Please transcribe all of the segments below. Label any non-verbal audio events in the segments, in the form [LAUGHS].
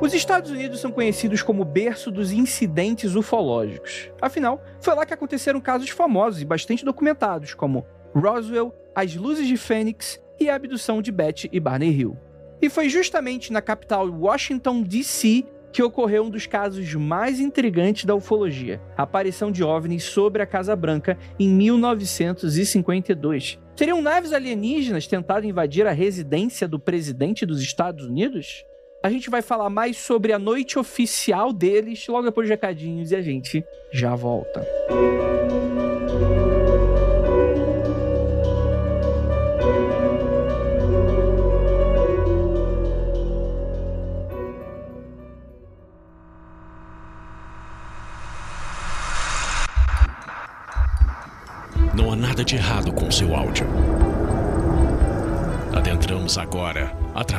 Os Estados Unidos são conhecidos como berço dos incidentes ufológicos. Afinal, foi lá que aconteceram casos famosos e bastante documentados, como Roswell, as luzes de Fênix e a abdução de Beth e Barney Hill. E foi justamente na capital Washington, D.C., que ocorreu um dos casos mais intrigantes da ufologia, a aparição de OVNIs sobre a Casa Branca em 1952. Teriam naves alienígenas tentado invadir a residência do presidente dos Estados Unidos? A gente vai falar mais sobre a noite oficial deles logo depois de recadinhos e a gente já volta. Não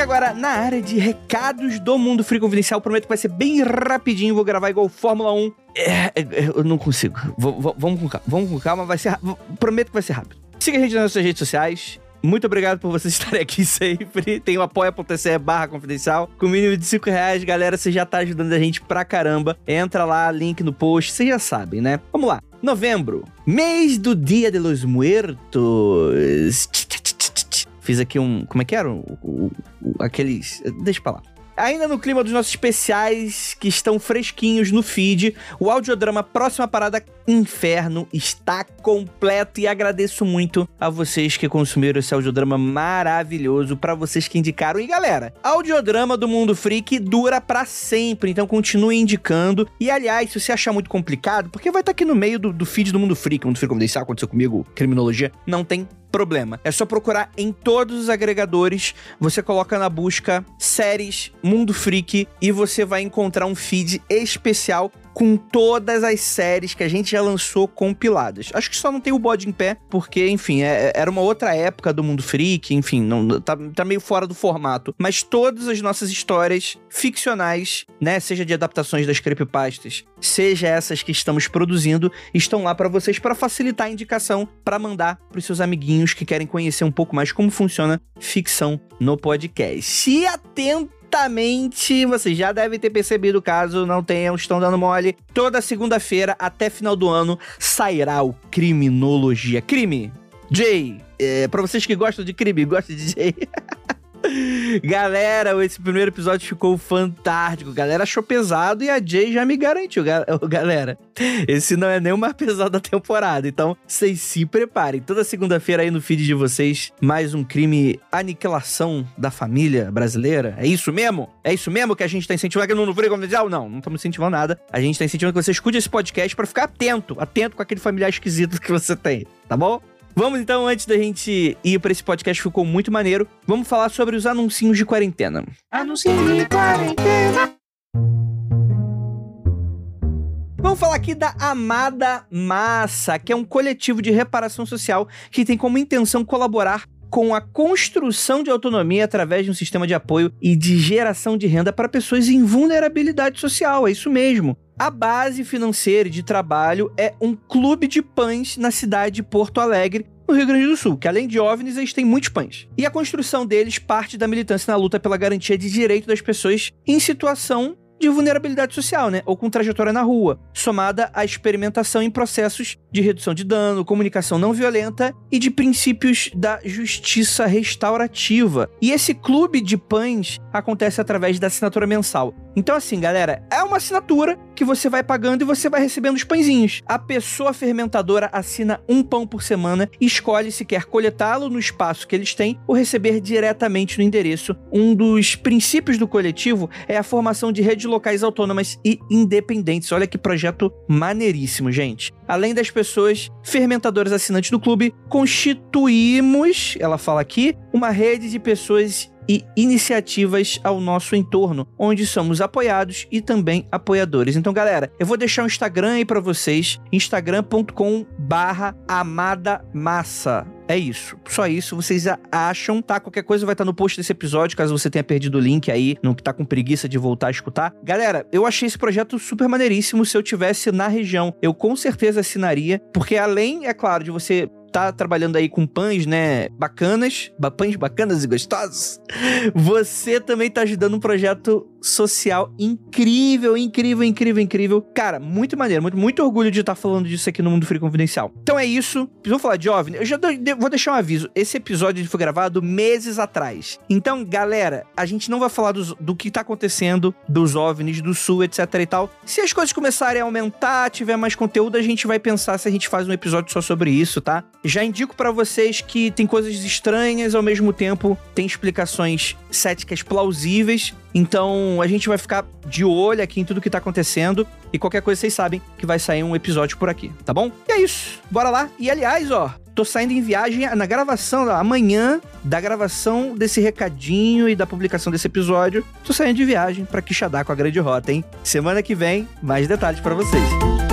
E aqui agora na área de recados do Mundo Free Confidencial. Prometo que vai ser bem rapidinho, vou gravar igual Fórmula 1. É, é, eu não consigo. Vamos com calma, vamos com calma, vai ser Prometo que vai ser rápido. Siga a gente nas nossas redes sociais. Muito obrigado por vocês [LAUGHS] estarem aqui sempre. Tem o apoia.se barra confidencial. Com mínimo de 5 reais, galera, você já tá ajudando a gente pra caramba. Entra lá, link no post, vocês já sabem, né? Vamos lá. Novembro, mês do Dia de los Muertos. Fiz aqui um. Como é que era? O, o, o, aqueles. Deixa pra lá. Ainda no clima dos nossos especiais que estão fresquinhos no feed, o audiodrama Próxima Parada Inferno está completo e agradeço muito a vocês que consumiram esse audiodrama maravilhoso, para vocês que indicaram. E galera, audiodrama do Mundo Freak dura para sempre, então continue indicando. E aliás, se você achar muito complicado, porque vai estar tá aqui no meio do, do feed do Mundo Freak, Mundo Freak Confidencial, aconteceu comigo, criminologia, não tem problema. É só procurar em todos os agregadores, você coloca na busca séries Mundo Freak e você vai encontrar um feed especial com todas as séries que a gente já lançou compiladas. Acho que só não tem o bode em pé, porque, enfim, é, é era uma outra época do mundo freak, enfim, não, tá, tá meio fora do formato. Mas todas as nossas histórias ficcionais, né, seja de adaptações das creepypastas, seja essas que estamos produzindo, estão lá para vocês para facilitar a indicação para mandar para seus amiguinhos que querem conhecer um pouco mais como funciona ficção no podcast. Se atento certamente vocês já devem ter percebido, caso não tenham, estão dando mole. Toda segunda-feira, até final do ano, sairá o Criminologia. Crime! Jay, é, pra vocês que gostam de crime, gostam de Jay. [LAUGHS] Galera, esse primeiro episódio ficou fantástico. Galera achou pesado e a Jay já me garantiu, galera. Esse não é nem o mais pesado da temporada. Então, vocês se preparem. Toda segunda-feira aí no feed de vocês, mais um crime aniquilação da família brasileira. É isso mesmo? É isso mesmo que a gente tá incentivando Freio Confidencial? Não, não estamos incentivando nada. A gente tá incentivando que você escute esse podcast para ficar atento, atento com aquele familiar esquisito que você tem, tá bom? Vamos então, antes da gente ir para esse podcast, ficou muito maneiro. Vamos falar sobre os anuncinhos de quarentena. Anuncinho de quarentena. Vamos falar aqui da Amada Massa, que é um coletivo de reparação social que tem como intenção colaborar com a construção de autonomia através de um sistema de apoio e de geração de renda para pessoas em vulnerabilidade social. É isso mesmo. A base financeira de trabalho é um clube de pães na cidade de Porto Alegre, no Rio Grande do Sul, que além de OVNIs, eles têm muitos pães. E a construção deles parte da militância na luta pela garantia de direito das pessoas em situação de vulnerabilidade social, né? Ou com trajetória na rua, somada à experimentação em processos de redução de dano, comunicação não violenta e de princípios da justiça restaurativa. E esse clube de pães acontece através da assinatura mensal Então, assim, galera, é uma assinatura que você vai pagando e você vai recebendo os pãezinhos. A pessoa fermentadora assina um pão por semana e escolhe se quer coletá-lo no espaço que eles têm ou receber diretamente no endereço. Um dos princípios do coletivo é a formação de redes locais autônomas e independentes. Olha que projeto maneiríssimo, gente. Além das pessoas fermentadoras assinantes do clube, constituímos, ela fala aqui, uma rede de pessoas e iniciativas ao nosso entorno, onde somos apoiados e também apoiadores. Então, galera, eu vou deixar o Instagram aí para vocês, instagram.com barra amada massa. É isso. Só isso. Vocês acham, tá? Qualquer coisa vai estar no post desse episódio, caso você tenha perdido o link aí, não tá com preguiça de voltar a escutar. Galera, eu achei esse projeto super maneiríssimo. Se eu tivesse na região, eu com certeza assinaria, porque além, é claro, de você tá trabalhando aí com pães, né, bacanas, pães bacanas e gostosos, você também tá ajudando um projeto social incrível, incrível, incrível, incrível. Cara, muito maneiro, muito, muito orgulho de estar tá falando disso aqui no Mundo Free Confidencial. Então é isso. Vamos falar de OVNI. Eu já vou deixar um aviso. Esse episódio foi gravado meses atrás. Então, galera, a gente não vai falar dos, do que tá acontecendo, dos OVNIs do Sul, etc e tal. Se as coisas começarem a aumentar, tiver mais conteúdo, a gente vai pensar se a gente faz um episódio só sobre isso, tá? Já indico para vocês que tem coisas estranhas, ao mesmo tempo tem explicações céticas plausíveis. Então a gente vai ficar de olho aqui em tudo que tá acontecendo. E qualquer coisa vocês sabem que vai sair um episódio por aqui, tá bom? E é isso. Bora lá. E aliás, ó, tô saindo em viagem na gravação, amanhã, da gravação desse recadinho e da publicação desse episódio. Tô saindo de viagem pra Quixadá com a Grande Rota, hein? Semana que vem, mais detalhes para vocês. ouvintes,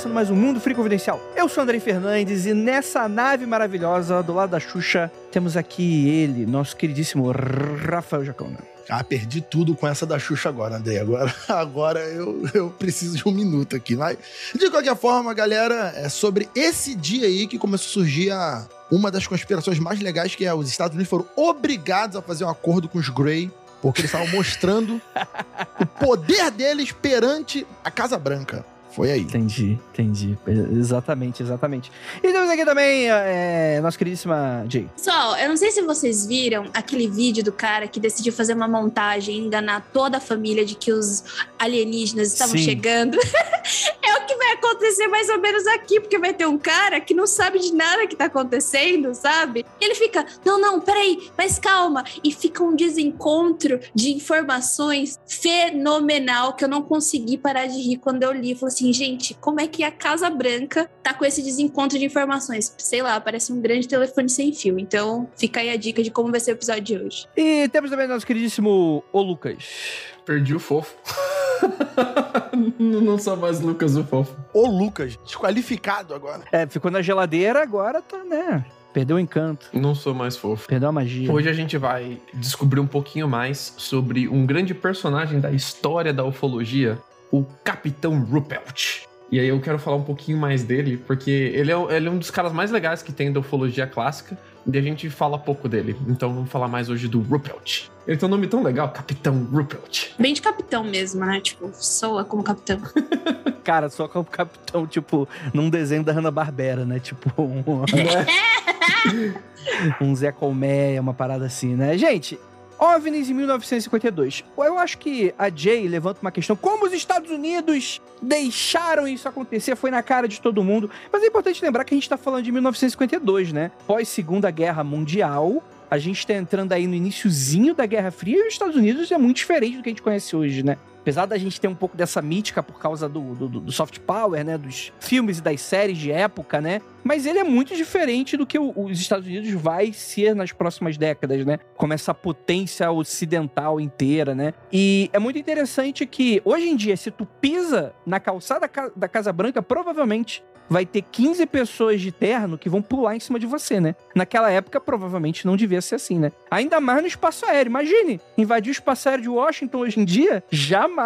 começando mais um Mundo Free Confidencial. Eu sou Andrei Fernandes e nessa nave maravilhosa do lado da Xuxa temos aqui ele, nosso queridíssimo Rafael Jacona. Ah, perdi tudo com essa da Xuxa agora, Andrei. Agora, [LAUGHS] agora eu, eu preciso de um minuto aqui. Mas, de qualquer forma, galera, é sobre esse dia aí que começou a surgir a, uma das conspirações mais legais, que é os Estados Unidos foram obrigados a fazer um acordo com os Grey porque eles estavam mostrando [LAUGHS] o poder deles perante a Casa Branca. Foi aí. Entendi, entendi. Exatamente, exatamente. E temos aqui também é, nossa queridíssima Jay. Pessoal, eu não sei se vocês viram aquele vídeo do cara que decidiu fazer uma montagem e enganar toda a família de que os alienígenas estavam Sim. chegando. [LAUGHS] é o que vai acontecer mais ou menos aqui, porque vai ter um cara que não sabe de nada que tá acontecendo, sabe? E ele fica, não, não, peraí, mas calma. E fica um desencontro de informações fenomenal que eu não consegui parar de rir quando eu li. Falei assim, assim, gente, como é que a Casa Branca tá com esse desencontro de informações? Sei lá, parece um grande telefone sem fio. Então, fica aí a dica de como vai ser o episódio de hoje. E temos também nosso queridíssimo O Lucas. Perdi o fofo. [LAUGHS] não sou mais Lucas o fofo. O Lucas, desqualificado agora. É, ficou na geladeira, agora tá, né? Perdeu o encanto. Não sou mais fofo. Perdeu a magia. Hoje a gente vai descobrir um pouquinho mais sobre um grande personagem da história da ufologia o Capitão Ruppelt. E aí eu quero falar um pouquinho mais dele, porque ele é, ele é um dos caras mais legais que tem da ufologia clássica, e a gente fala pouco dele. Então vamos falar mais hoje do Ruppelt. Ele tem um nome tão legal, Capitão Ruppelt. Bem de capitão mesmo, né? Tipo, soa como capitão. [LAUGHS] Cara, só como capitão, tipo, num desenho da Hanna-Barbera, né? Tipo, um... [LAUGHS] um Zé Colmeia, uma parada assim, né? Gente, OVNIs em 1952. Eu acho que a Jay levanta uma questão: como os Estados Unidos deixaram isso acontecer? Foi na cara de todo mundo. Mas é importante lembrar que a gente está falando de 1952, né? Pós Segunda Guerra Mundial. A gente está entrando aí no iníciozinho da Guerra Fria e os Estados Unidos é muito diferente do que a gente conhece hoje, né? Apesar da gente ter um pouco dessa mítica por causa do, do, do, soft power, né? Dos filmes e das séries de época, né? Mas ele é muito diferente do que os Estados Unidos vai ser nas próximas décadas, né? Como essa potência ocidental inteira, né? E é muito interessante que, hoje em dia, se tu pisa na calçada da Casa Branca, provavelmente vai ter 15 pessoas de terno que vão pular em cima de você, né? Naquela época, provavelmente não devia ser assim, né? Ainda mais no espaço aéreo. Imagine, invadir o espaço aéreo de Washington hoje em dia, jamais,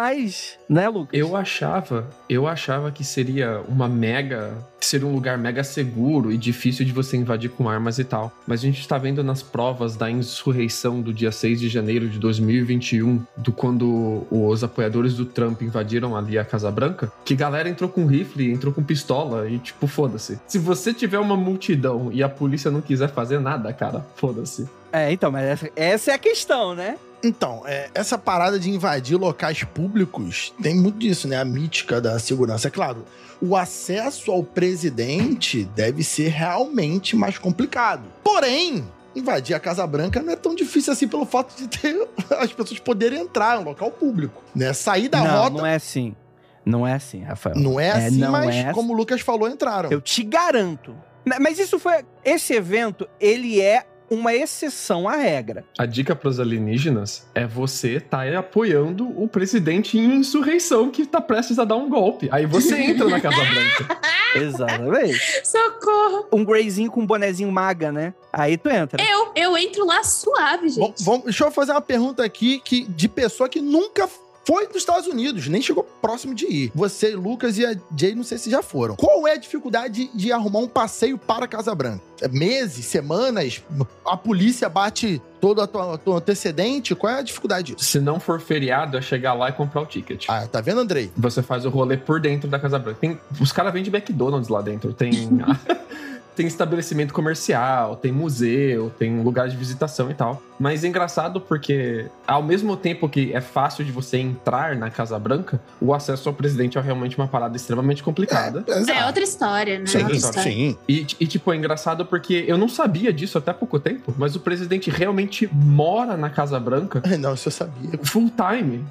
né, Lucas? Eu achava, eu achava que seria uma mega ser um lugar mega seguro e difícil de você invadir com armas e tal. Mas a gente está vendo nas provas da insurreição do dia 6 de janeiro de 2021, do quando os apoiadores do Trump invadiram ali a Casa Branca, que galera entrou com rifle, entrou com pistola e tipo, foda-se. Se você tiver uma multidão e a polícia não quiser fazer nada, cara, foda-se. É, então, mas essa é a questão, né? Então, é, essa parada de invadir locais públicos tem muito disso, né? A mítica da segurança. É claro, o acesso ao presidente deve ser realmente mais complicado. Porém, invadir a Casa Branca não é tão difícil assim pelo fato de ter [LAUGHS] as pessoas poderem entrar em um local público, né? Sair da não, rota. Não é assim. Não é assim, Rafael. Não é assim, não mas é como o Lucas falou, entraram. Eu te garanto. Mas isso foi. Esse evento, ele é uma exceção à regra. A dica para os alienígenas é você estar tá apoiando o presidente em insurreição que está prestes a dar um golpe. Aí você [LAUGHS] entra na Casa Branca. [LAUGHS] Exatamente. Socorro. Um Greyzinho com um bonezinho maga, né? Aí tu entra. Eu, eu entro lá suave, gente. Bom, vamos, deixa eu fazer uma pergunta aqui que, de pessoa que nunca foi dos Estados Unidos, nem chegou próximo de ir. Você, Lucas e a Jay, não sei se já foram. Qual é a dificuldade de arrumar um passeio para Casa Branca? É meses, semanas? A polícia bate todo o tua, antecedente? Qual é a dificuldade disso? Se não for feriado, é chegar lá e comprar o ticket. Ah, tá vendo, Andrei? Você faz o rolê por dentro da Casa Branca. Tem, os caras vendem McDonald's lá dentro. Tem. [LAUGHS] tem estabelecimento comercial, tem museu, tem lugar de visitação e tal. Mas é engraçado porque, ao mesmo tempo que é fácil de você entrar na Casa Branca, o acesso ao presidente é realmente uma parada extremamente complicada. É, é outra história, né? Sim, outra história. sim. E, e, tipo, é engraçado porque eu não sabia disso até pouco tempo, mas o presidente realmente mora na Casa Branca. [LAUGHS] Não, isso eu sabia. Full time.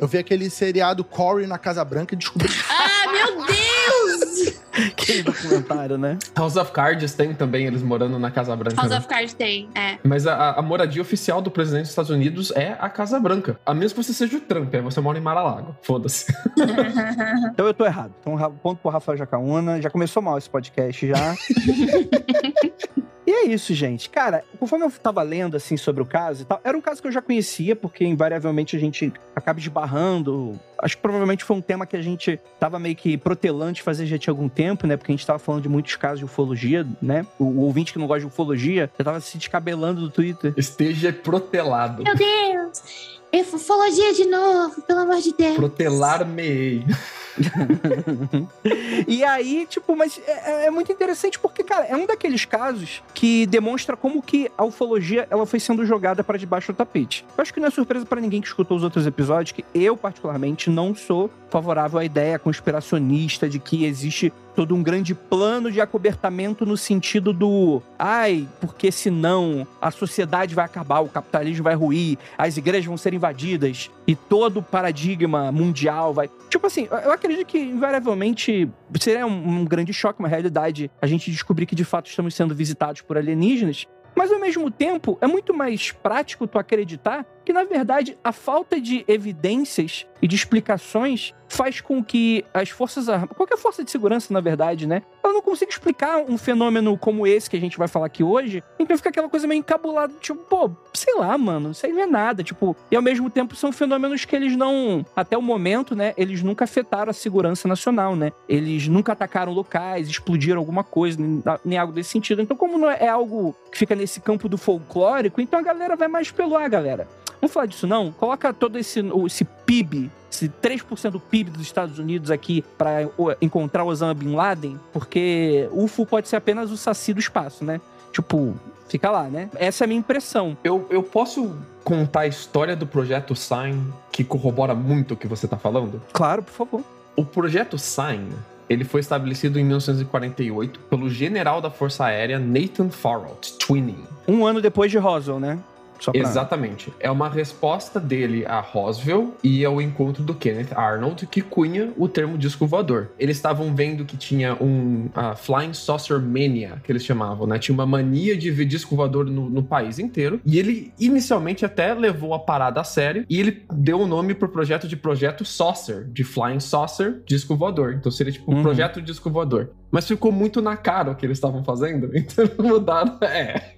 Eu vi aquele seriado Corey na Casa Branca e descobri. ah, meu Deus! Aquele [LAUGHS] documentário, né? House of Cards tem também eles morando na Casa Branca. House né? of Cards tem, é. Mas a, a, moradia oficial do presidente dos Estados Unidos é a Casa Branca. A menos que você seja o Trump, aí você mora em Mar-a-Lago. Foda-se. [LAUGHS] então eu tô errado. Então ponto pro Rafael Jacaúna. Já começou mal esse podcast já. [LAUGHS] É isso, gente. Cara, conforme eu tava lendo, assim, sobre o caso e tal, era um caso que eu já conhecia, porque invariavelmente a gente acaba esbarrando. Acho que provavelmente foi um tema que a gente tava meio que protelando de fazer já tinha algum tempo, né? Porque a gente tava falando de muitos casos de ufologia, né? O, o ouvinte que não gosta de ufologia já tava se descabelando do Twitter. Esteja protelado. Meu Deus! Ufologia de novo, pelo amor de Deus. Protelar-me. [LAUGHS] e aí, tipo, mas é, é, é, muito interessante porque, cara, é um daqueles casos que demonstra como que a ufologia ela foi sendo jogada para debaixo do tapete. Eu acho que não é surpresa para ninguém que escutou os outros episódios que eu, particularmente, não sou favorável à ideia conspiracionista de que existe todo um grande plano de acobertamento no sentido do ai, porque senão a sociedade vai acabar, o capitalismo vai ruir, as igrejas vão ser invadidas e todo o paradigma mundial vai. Tipo assim, eu acredito que invariavelmente seria um, um grande choque, uma realidade, a gente descobrir que de fato estamos sendo visitados por alienígenas. Mas ao mesmo tempo, é muito mais prático tu acreditar que, na verdade, a falta de evidências e de explicações faz com que as forças armadas, qualquer força de segurança, na verdade, né, ela não consiga explicar um fenômeno como esse que a gente vai falar aqui hoje, então fica aquela coisa meio encabulada, tipo, pô, sei lá, mano, isso aí não é nada, tipo, e ao mesmo tempo são fenômenos que eles não, até o momento, né, eles nunca afetaram a segurança nacional, né, eles nunca atacaram locais, explodiram alguma coisa, nem, nem algo desse sentido, então como não é, é algo que fica nesse campo do folclórico, então a galera vai mais pelo ar, galera. Vamos falar disso não? Coloca todo esse, esse PIB, esse 3% do PIB dos Estados Unidos aqui para encontrar Osama Bin Laden, porque UFO pode ser apenas o saci do espaço, né? Tipo, fica lá, né? Essa é a minha impressão. Eu, eu posso contar a história do projeto Sign que corrobora muito o que você tá falando? Claro, por favor. O projeto Sign ele foi estabelecido em 1948 pelo general da Força Aérea Nathan Farrell, Twinning. Um ano depois de Roswell, né? Pra... Exatamente. É uma resposta dele a Roswell e ao encontro do Kenneth Arnold, que cunha o termo disco voador. Eles estavam vendo que tinha um uh, Flying Saucer Mania, que eles chamavam, né? Tinha uma mania de ver disco voador no, no, país inteiro. E ele inicialmente até levou a parada a sério e ele deu o nome pro projeto de Projeto Saucer, de Flying Saucer Disco Voador. Então seria tipo um uhum. projeto disco voador. Mas ficou muito na cara o que eles estavam fazendo, [LAUGHS] então eles mudaram. É.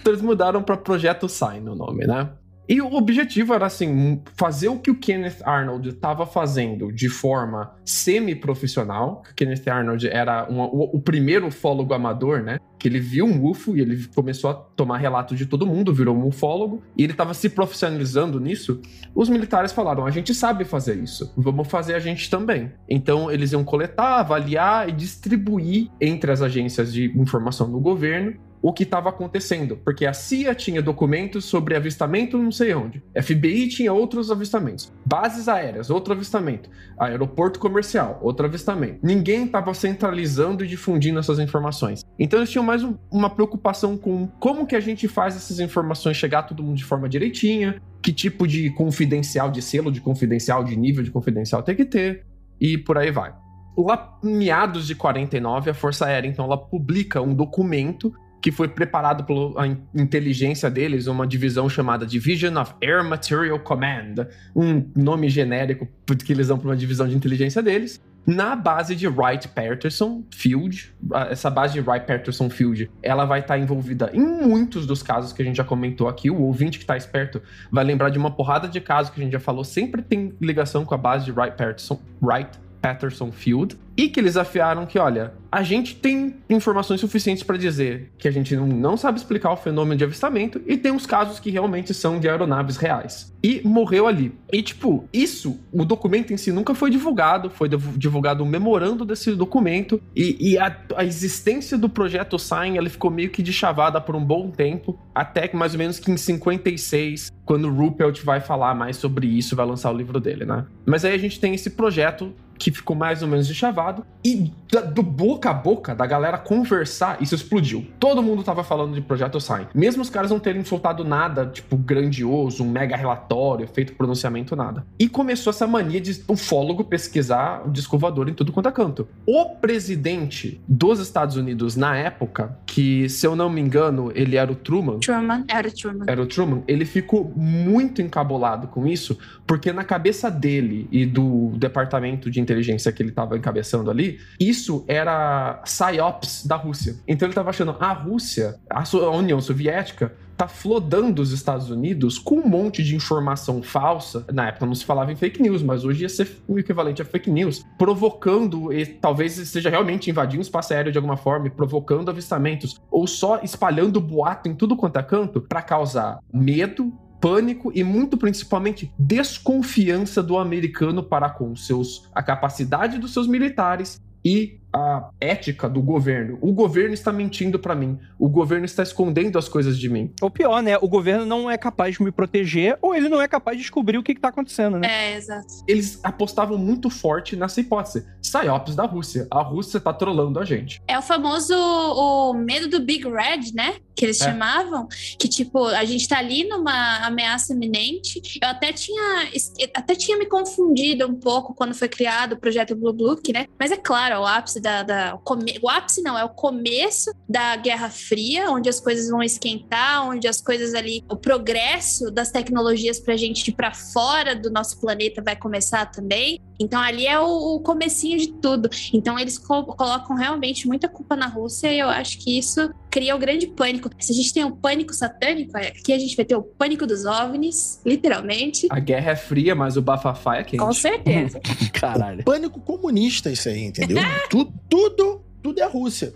Então eles mudaram para Projeto Sign no nome, né? E o objetivo era, assim, fazer o que o Kenneth Arnold estava fazendo de forma semi-profissional. Kenneth Arnold era o, o, primeiro ufólogo amador, né? Que ele viu um UFO e ele começou a tomar relato de todo mundo, virou um ufólogo, e ele estava se profissionalizando nisso. Os militares falaram: a gente sabe fazer isso, vamos fazer a gente também. Então, eles iam coletar, avaliar e distribuir entre as agências de informação do governo o que estava acontecendo, porque a CIA tinha documentos sobre avistamento não sei onde, FBI tinha outros avistamentos, bases aéreas, outro avistamento, aeroporto comercial, outro avistamento. Ninguém estava centralizando e difundindo essas informações. Então eles tinham mais um, uma preocupação com como que a gente faz essas informações chegar a todo mundo de forma direitinha, que tipo de confidencial, de selo de confidencial, de nível de confidencial tem que ter, e por aí vai lá meados de 49, a Força Aérea então ela publica um documento que foi preparado pela inteligência deles, uma divisão chamada Division of Air Material Command, um nome genérico que eles dão para uma divisão de inteligência deles, na base de Wright-Patterson Field. Essa base de Wright-Patterson Field, ela vai estar envolvida em muitos dos casos que a gente já comentou aqui. O ouvinte que está esperto vai lembrar de uma porrada de casos que a gente já falou, sempre tem ligação com a base de Wright-Patterson Wright Patterson Field e que eles afiaram que, olha, a gente tem informações suficientes para dizer que a gente não, não sabe explicar o fenômeno de avistamento e tem uns casos que realmente são de aeronaves reais. E morreu ali. E, tipo, isso, o documento em si nunca foi divulgado, foi divulgado um memorando desse documento e, e a, a, existência do projeto Sign, ela ficou meio que deschavada por um bom tempo, até que mais ou menos que em 56, quando o Ruppelt vai falar mais sobre isso, vai lançar o livro dele, né? Mas aí a gente tem esse projeto que ficou mais ou menos deschavado. E do boca a boca, da galera conversar, isso explodiu. Todo mundo tava falando de Projeto Sign. Mesmo os caras não terem soltado nada, tipo, grandioso, um mega relatório, feito pronunciamento, nada. E começou essa mania de ufólogo pesquisar o disco voador em tudo quanto é canto. O presidente dos Estados Unidos, na época, que, se eu não me engano, ele era o Truman. Truman, era o Truman. Era o Truman. Ele ficou muito encabulado com isso, porque na cabeça dele e do departamento de inteligência que ele estava encabeçando ali, isso era psyops da Rússia. Então ele estava achando a Rússia, a União Soviética, tá flodando os Estados Unidos com um monte de informação falsa. Na época não se falava em fake news, mas hoje ia ser o equivalente a fake news, provocando e talvez esteja realmente invadindo o espaço aéreo de alguma forma, provocando avistamentos ou só espalhando boato em tudo quanto é canto para causar medo, pânico e muito principalmente desconfiança do americano para com seus a capacidade dos seus militares e a ética do governo. O governo está mentindo para mim. O governo está escondendo as coisas de mim. Ou pior, né? O governo não é capaz de me proteger ou ele não é capaz de descobrir o que, está acontecendo, né? É, exato. Eles apostavam muito forte nessa hipótese. Psyops da Rússia. A Rússia tá trolando a gente. É o famoso o medo do Big Red, né? Que eles é. chamavam. Que, tipo, a gente tá ali numa ameaça iminente. Eu até tinha, até tinha me confundido um pouco quando foi criado o projeto Blue Book, né? Mas é claro, o ápice da, da o, ápice não, é o começo da Guerra Fria, onde as coisas vão esquentar, onde as coisas ali, o progresso das tecnologias para a gente ir para fora do nosso planeta vai começar também. Então ali é o, o comecinho de tudo. Então eles co colocam realmente muita culpa na Rússia e eu acho que isso cria o um grande pânico. Se a gente tem o um pânico satânico, aqui a gente vai ter o pânico dos OVNIs, literalmente. A guerra é fria, mas o bafafá é quente. Com certeza. [LAUGHS] Caralho. Pânico comunista isso aí, entendeu? [LAUGHS] tudo, tudo, tudo é Rússia.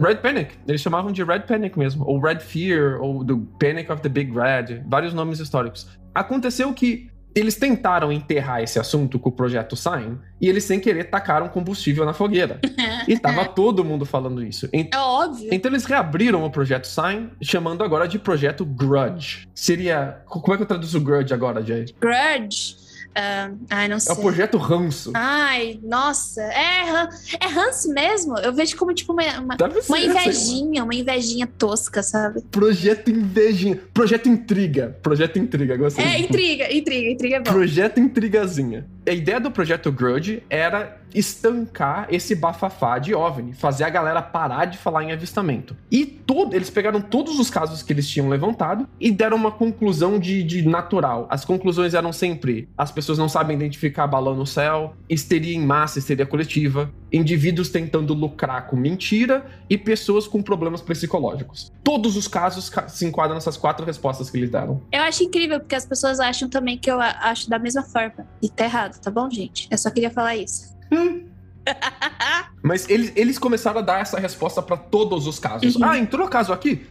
Red Panic. Eles chamavam de Red Panic mesmo. Ou Red Fear, ou The Panic of the Big Red. Vários nomes históricos. Aconteceu que eles tentaram enterrar esse assunto com o projeto Sign e eles, sem querer, tacaram combustível na fogueira. e tava [LAUGHS] todo mundo falando isso. É óbvio. Então eles reabriram o projeto Sign, chamando agora de projeto Grudge. Seria. Como é que eu traduzo Grudge agora, Jay? Grudge Uh, ai, não sei. É o projeto Ranço. Ai, nossa. É, é ranço mesmo? Eu vejo como, tipo, uma, uma, uma invejinha, uma invejinha tosca, sabe? Projeto invejinha. Projeto intriga. Projeto intriga, gostei. É, intriga, intriga, intriga é bom. Projeto intrigazinha. A ideia do projeto Grudge era estancar esse bafafá de OVNI, fazer a galera parar de falar em avistamento. E todo, eles pegaram todos os casos que eles tinham levantado e deram uma conclusão de, de natural. As conclusões eram sempre as pessoas não sabem identificar balão no céu, histeria em massa, histeria coletiva, indivíduos tentando lucrar com mentira e pessoas com problemas psicológicos. Todos os casos se enquadram nessas quatro respostas que eles deram. Eu acho incrível, porque as pessoas acham também que eu acho da mesma forma. E tá errado, tá bom, gente? Eu só queria falar isso. Mas eles, eles começaram a dar essa resposta para todos os casos. Uhum. Ah, entrou caso aqui?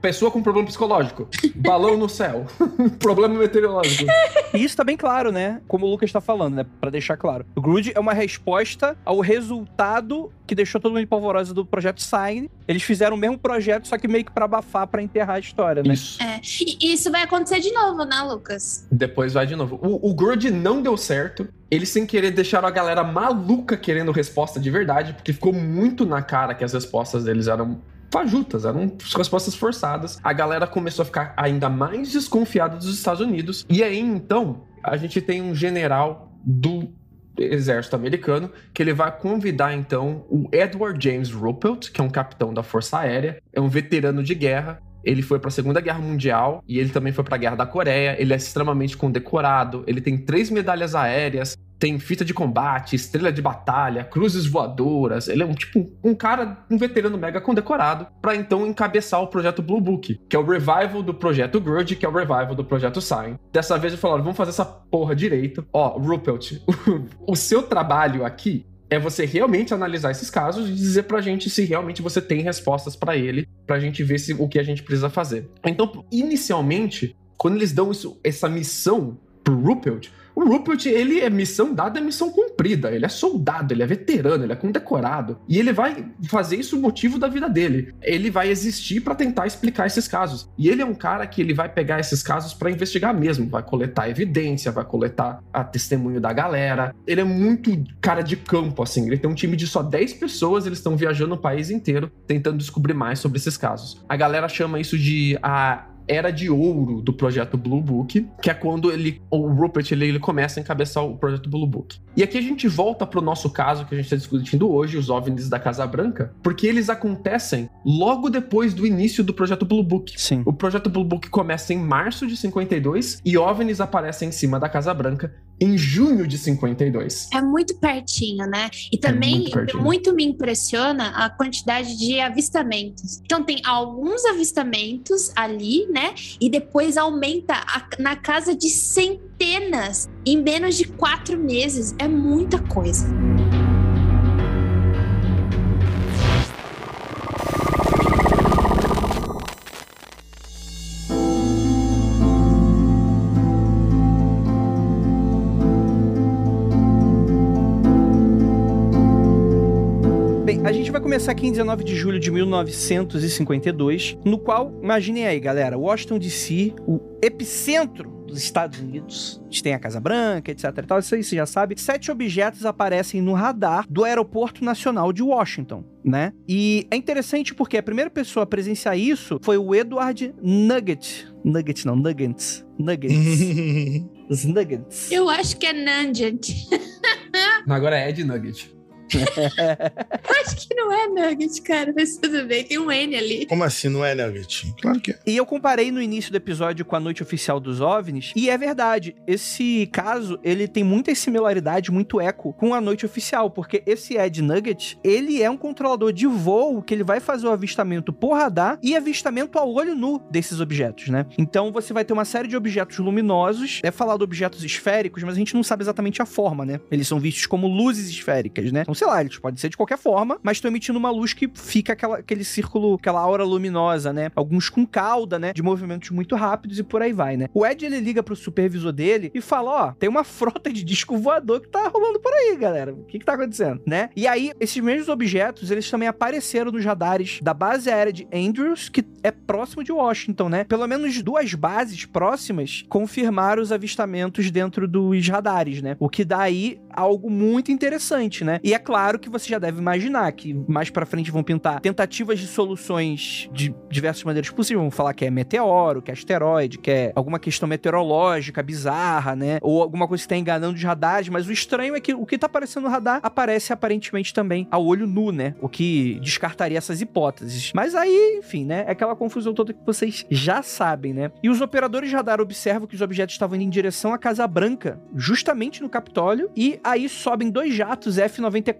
Pessoa com problema psicológico. Balão no céu. [LAUGHS] problema meteorológico. E isso tá bem claro, né? Como o Lucas tá falando, né? Pra deixar claro. O Groot é uma resposta ao resultado que deixou todo mundo polvorosa do projeto Sign. Eles fizeram o mesmo projeto, só que meio que pra abafar, pra enterrar a história, né? Isso. É. E isso vai acontecer de novo, né, Lucas? Depois vai de novo. O, o não deu certo. Eles, sem querer, deixaram a galera maluca querendo resposta de verdade, porque ficou muito na cara que as respostas deles eram fajutas, eram respostas forçadas. A galera começou a ficar ainda mais desconfiada dos Estados Unidos. E aí, então, a gente tem um general do exército americano, que ele vai convidar então o Edward James Ruppelt, que é um capitão da Força Aérea, é um veterano de guerra, ele foi para a Segunda Guerra Mundial e ele também foi para a Guerra da Coreia. Ele é extremamente condecorado. Ele tem três medalhas aéreas tem fita de combate, estrela de batalha, cruzes voadoras. Ele é um tipo um cara, um veterano mega condecorado, para então encabeçar o projeto Blue Book, que é o revival do projeto Grudge, que é o revival do projeto Sign. Dessa vez eles falaram: vamos fazer essa porra direito. Ó, Ruppelt, [LAUGHS] o seu trabalho aqui é você realmente analisar esses casos e dizer pra gente se realmente você tem respostas para ele, pra gente ver se, o que a gente precisa fazer. Então, inicialmente, quando eles dão isso, essa missão pro Ruppelt, o Rupert, ele é missão dada, é missão cumprida. Ele é soldado, ele é veterano, ele é condecorado. E ele vai fazer isso o motivo da vida dele. Ele vai existir para tentar explicar esses casos. E ele é um cara que ele vai pegar esses casos para investigar mesmo. Vai coletar evidência, vai coletar a testemunho da galera. Ele é muito cara de campo, assim. Ele tem um time de só 10 pessoas, eles estão viajando o país inteiro tentando descobrir mais sobre esses casos. A galera chama isso de a era de ouro do projeto Blue Book, que é quando ele, o Rupert ele, ele começa a encabeçar o projeto Blue Book. E aqui a gente volta para o nosso caso que a gente está discutindo hoje, os OVNIs da Casa Branca, porque eles acontecem logo depois do início do projeto Blue Book. Sim. O projeto Blue Book começa em março de 52 e OVNIs aparecem em cima da Casa Branca em junho de 52. É muito pertinho, né? E é também é muito, muito, me impressiona a quantidade de avistamentos. Então tem alguns avistamentos ali, né? E depois aumenta a, na casa de centenas em menos de quatro meses. É muita coisa. Começar aqui em 19 de julho de 1952, no qual, imaginem aí, galera, Washington DC, o epicentro dos Estados Unidos. A gente tem a Casa Branca, etc e tal, isso aí você já sabe. Sete objetos aparecem no radar do Aeroporto Nacional de Washington, né? E é interessante porque a primeira pessoa a presenciar isso foi o Edward Nugget. Nugget não, Nuggets. Nuggets. [LAUGHS] Os Nuggets. Eu acho que é Nugget. [LAUGHS] Agora é Ed Nugget. [LAUGHS] Acho que não é Nugget, cara, mas tudo bem, tem um N ali. Como assim não é Nugget? Claro que é. E eu comparei no início do episódio com a noite oficial dos OVNIs, e é verdade, esse caso, ele tem muita similaridade, muito eco com a noite oficial, porque esse Ed Nugget, ele é um controlador de voo que ele vai fazer o avistamento por radar e avistamento ao olho nu desses objetos, né? Então você vai ter uma série de objetos luminosos, é falado objetos esféricos, mas a gente não sabe exatamente a forma, né? Eles são vistos como luzes esféricas, né? Então sei lá, eles podem ser de qualquer forma, mas estão emitindo uma luz que fica aquela, aquele círculo, aquela aura luminosa, né? Alguns com cauda, né? De movimentos muito rápidos e por aí vai, né? O Ed, ele liga pro supervisor dele e fala, ó, tem uma frota de disco voador que tá rolando por aí, galera. O que que tá acontecendo, né? E aí, esses mesmos objetos, eles também apareceram nos radares da base aérea de Andrews, que é próximo de Washington, né? Pelo menos duas bases próximas confirmaram os avistamentos dentro dos radares, né? O que dá aí algo muito interessante, né? E é claro que você já deve imaginar que mais para frente vão pintar tentativas de soluções de diversas maneiras possíveis. Vão falar que é meteoro, que é asteroide, que é alguma questão meteorológica bizarra, né? Ou alguma coisa que tá enganando os radares, mas o estranho é que o que tá aparecendo no radar aparece aparentemente também ao olho nu, né? O que descartaria essas hipóteses. Mas aí, enfim, né? É aquela confusão toda que vocês já sabem, né? E os operadores de radar observam que os objetos estavam indo em direção à Casa Branca, justamente no Capitólio, e aí sobem dois jatos F-94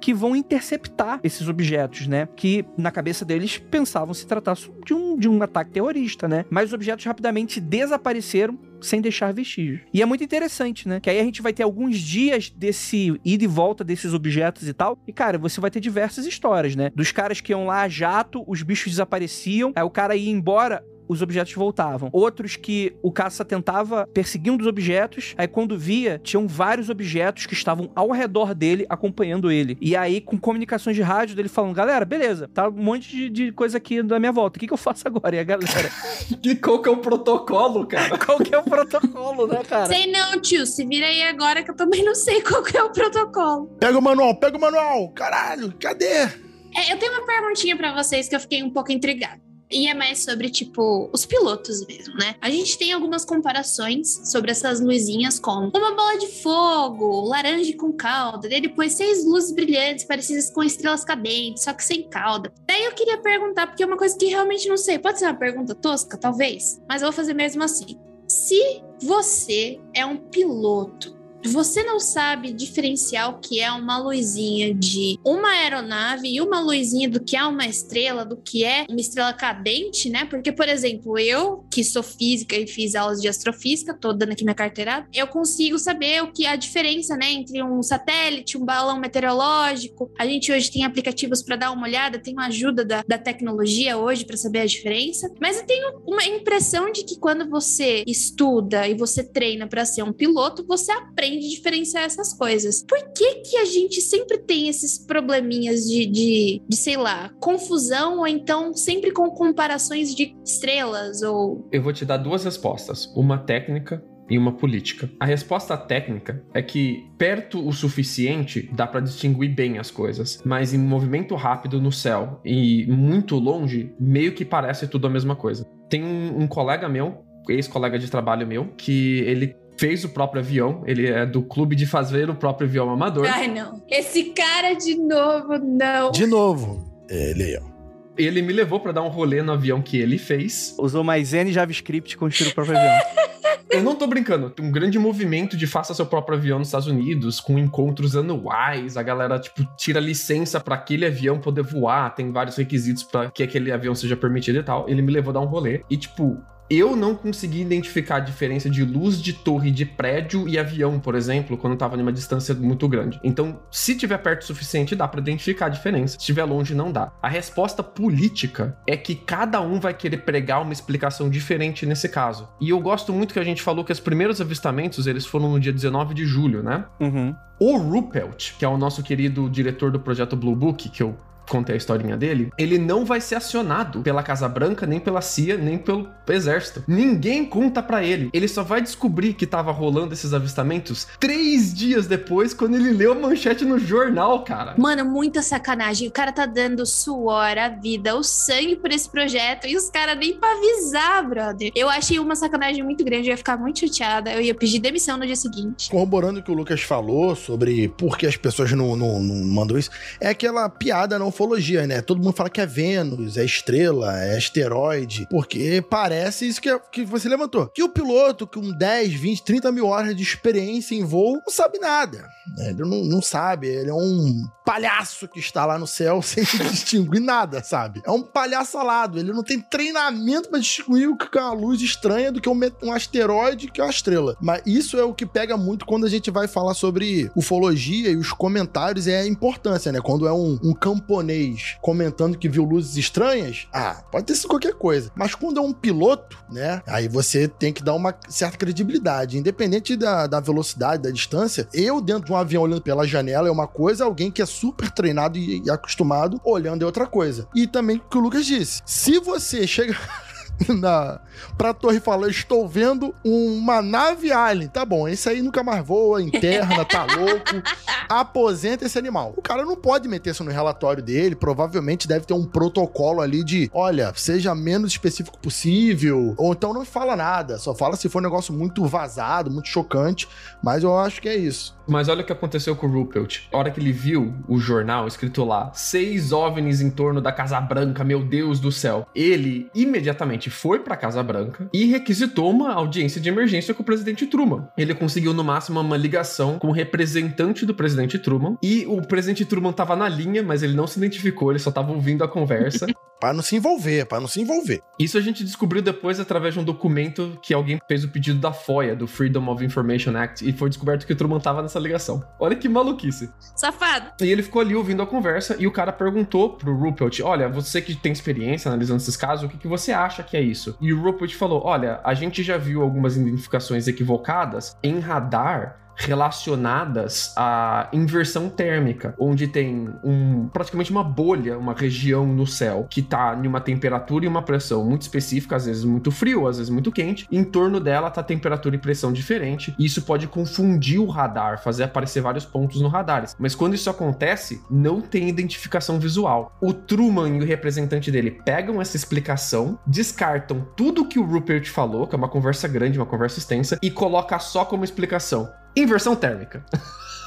que vão interceptar esses objetos, né? Que na cabeça deles pensavam se tratar de um, de um ataque terrorista, né? Mas os objetos rapidamente desapareceram sem deixar vestígios. E é muito interessante, né? Que aí a gente vai ter alguns dias desse ida e volta desses objetos e tal. E, cara, você vai ter diversas histórias, né? Dos caras que iam lá a jato, os bichos desapareciam, aí o cara ia embora, os objetos voltavam. Outros que o caça tentava perseguir um dos objetos, aí quando via, tinham vários objetos que estavam ao redor dele, acompanhando ele. E aí, com comunicações de rádio dele falando, galera, beleza, tá um monte de, de coisa aqui da minha volta, o que, que eu faço agora? E a galera... [LAUGHS] e qual que é o protocolo, cara? [LAUGHS] qual que é o protocolo, né, cara? Sei não, tio, se vira aí agora que eu também não sei qual que é o protocolo. Pega o manual, pega o manual! Caralho, cadê? É, eu tenho uma perguntinha para vocês que eu fiquei um pouco intrigada. E é mais sobre, tipo, os pilotos mesmo, né? A gente tem algumas comparações sobre essas luzinhas como uma bola de fogo, laranja com cauda, daí depois seis luzes brilhantes parecidas com estrelas cadentes, só que sem cauda. Daí eu queria perguntar, porque é uma coisa que realmente não sei. Pode ser uma pergunta tosca, talvez, mas eu vou fazer mesmo assim. Se você é um piloto você não sabe diferenciar o que é uma luzinha de uma aeronave e uma luzinha do que é uma estrela, do que é uma estrela cadente, né? Porque, por exemplo, eu, que sou física e fiz aulas de astrofísica, tô dando aqui minha carteirada, eu consigo saber o que é a diferença, né, entre um satélite, um balão meteorológico. A gente hoje tem aplicativos para dar uma olhada, tem uma ajuda da, da tecnologia hoje para saber a diferença. Mas eu tenho uma impressão de que quando você estuda e você treina para ser um piloto, você aprende aprende a diferenciar essas coisas. Por que que a gente sempre tem esses probleminhas de, de, de sei lá, confusão ou então sempre com comparações de estrelas ou... Eu vou te dar duas respostas. Uma técnica e uma política. A resposta técnica é que perto o suficiente dá para distinguir bem as coisas, mas em movimento rápido no céu e muito longe, meio que parece tudo a mesma coisa. Tem um, um colega meu, ex-colega de trabalho meu, que ele fez o próprio avião. Ele é do clube de fazer o próprio avião amador. Ai, não. Esse cara de novo, não. De novo. Ele aí, ó. Ele me levou para dar um rolê no avião que ele fez. Usou mais N JavaScript e construiu o próprio avião. [LAUGHS] Eu não tô brincando. Tem um grande movimento de faça seu próprio avião nos Estados Unidos, com encontros anuais. A galera, tipo, tira licença para aquele avião poder voar. Tem vários requisitos para que aquele avião seja permitido e tal. Ele me levou a dar um rolê. E, tipo, eu não consegui identificar a diferença de luz de torre de prédio e avião, por exemplo, quando estava numa distância muito grande. Então, se tiver perto o suficiente, dá para identificar a diferença. Se estiver longe, não dá. A resposta política é que cada um vai querer pregar uma explicação diferente nesse caso. E eu gosto muito que a gente falou que os primeiros avistamentos, eles foram no dia 19 de julho, né? Uhum. O Ruppelt, que é o nosso querido diretor do projeto Blue Book, que eu contei a historinha dele, ele não vai ser acionado pela Casa Branca, nem pela CIA, nem pelo Exército. Ninguém conta para ele. Ele só vai descobrir que tava rolando esses avistamentos três dias depois, quando ele leu a manchete no jornal, cara. Mano, muita sacanagem. O cara tá dando suor, a vida, o sangue por esse projeto e os caras nem pra avisar, brother. Eu achei uma sacanagem muito grande, eu ia ficar muito chateada. Eu ia pedir demissão no dia seguinte. Corroborando o que o Lucas falou sobre por que as pessoas não, não, não mandam isso, é aquela piada não ufologia, né? Todo mundo fala que é Vênus, é estrela, é asteroide, porque parece isso que, é, que você levantou. Que o piloto com 10, 20, 30 mil horas de experiência em voo não sabe nada. Né? Ele não, não sabe, ele é um palhaço que está lá no céu [LAUGHS] sem distinguir nada, sabe? É um palhaço alado, ele não tem treinamento para distinguir o que é uma luz estranha do que um, um asteroide que é uma estrela. Mas isso é o que pega muito quando a gente vai falar sobre ufologia e os comentários é a importância, né? Quando é um, um camponês japonês comentando que viu luzes estranhas, ah, pode ter sido qualquer coisa. Mas quando é um piloto, né? Aí você tem que dar uma certa credibilidade. Independente da, da velocidade, da distância, eu dentro de um avião olhando pela janela é uma coisa, alguém que é super treinado e, e acostumado olhando é outra coisa. E também o que o Lucas disse: se você chega. [LAUGHS] [LAUGHS] na, pra torre e fala: Estou vendo uma nave alien. Tá bom, esse aí nunca mais voa, interna, tá [LAUGHS] louco. Aposenta esse animal. O cara não pode meter isso no relatório dele. Provavelmente deve ter um protocolo ali de: olha, seja menos específico possível. Ou então não fala nada, só fala se for um negócio muito vazado, muito chocante. Mas eu acho que é isso. Mas olha o que aconteceu com o Ruppelt. A hora que ele viu o jornal escrito lá, seis OVNIs em torno da Casa Branca, meu Deus do céu. Ele imediatamente foi pra Casa Branca e requisitou uma audiência de emergência com o presidente Truman. Ele conseguiu no máximo uma ligação com o representante do presidente Truman e o presidente Truman tava na linha, mas ele não se identificou, ele só tava ouvindo a conversa. [LAUGHS] Para não se envolver, para não se envolver. Isso a gente descobriu depois através de um documento que alguém fez o pedido da FOIA, do Freedom of Information Act, e foi descoberto que o Truman tava nessa ligação. Olha que maluquice. Safado. E ele ficou ali ouvindo a conversa e o cara perguntou pro Ruppelt: Olha, você que tem experiência analisando esses casos, o que, que você acha que é isso? E o Ruppelt falou: Olha, a gente já viu algumas identificações equivocadas em radar relacionadas à inversão térmica, onde tem um praticamente uma bolha, uma região no céu que tá em uma temperatura e uma pressão muito específica, às vezes muito frio, às vezes muito quente. Em torno dela tá temperatura e pressão diferente, e isso pode confundir o radar, fazer aparecer vários pontos no radar. Mas quando isso acontece, não tem identificação visual. O Truman e o representante dele pegam essa explicação, descartam tudo que o Rupert falou, que é uma conversa grande, uma conversa extensa, e coloca só como explicação inversão térmica.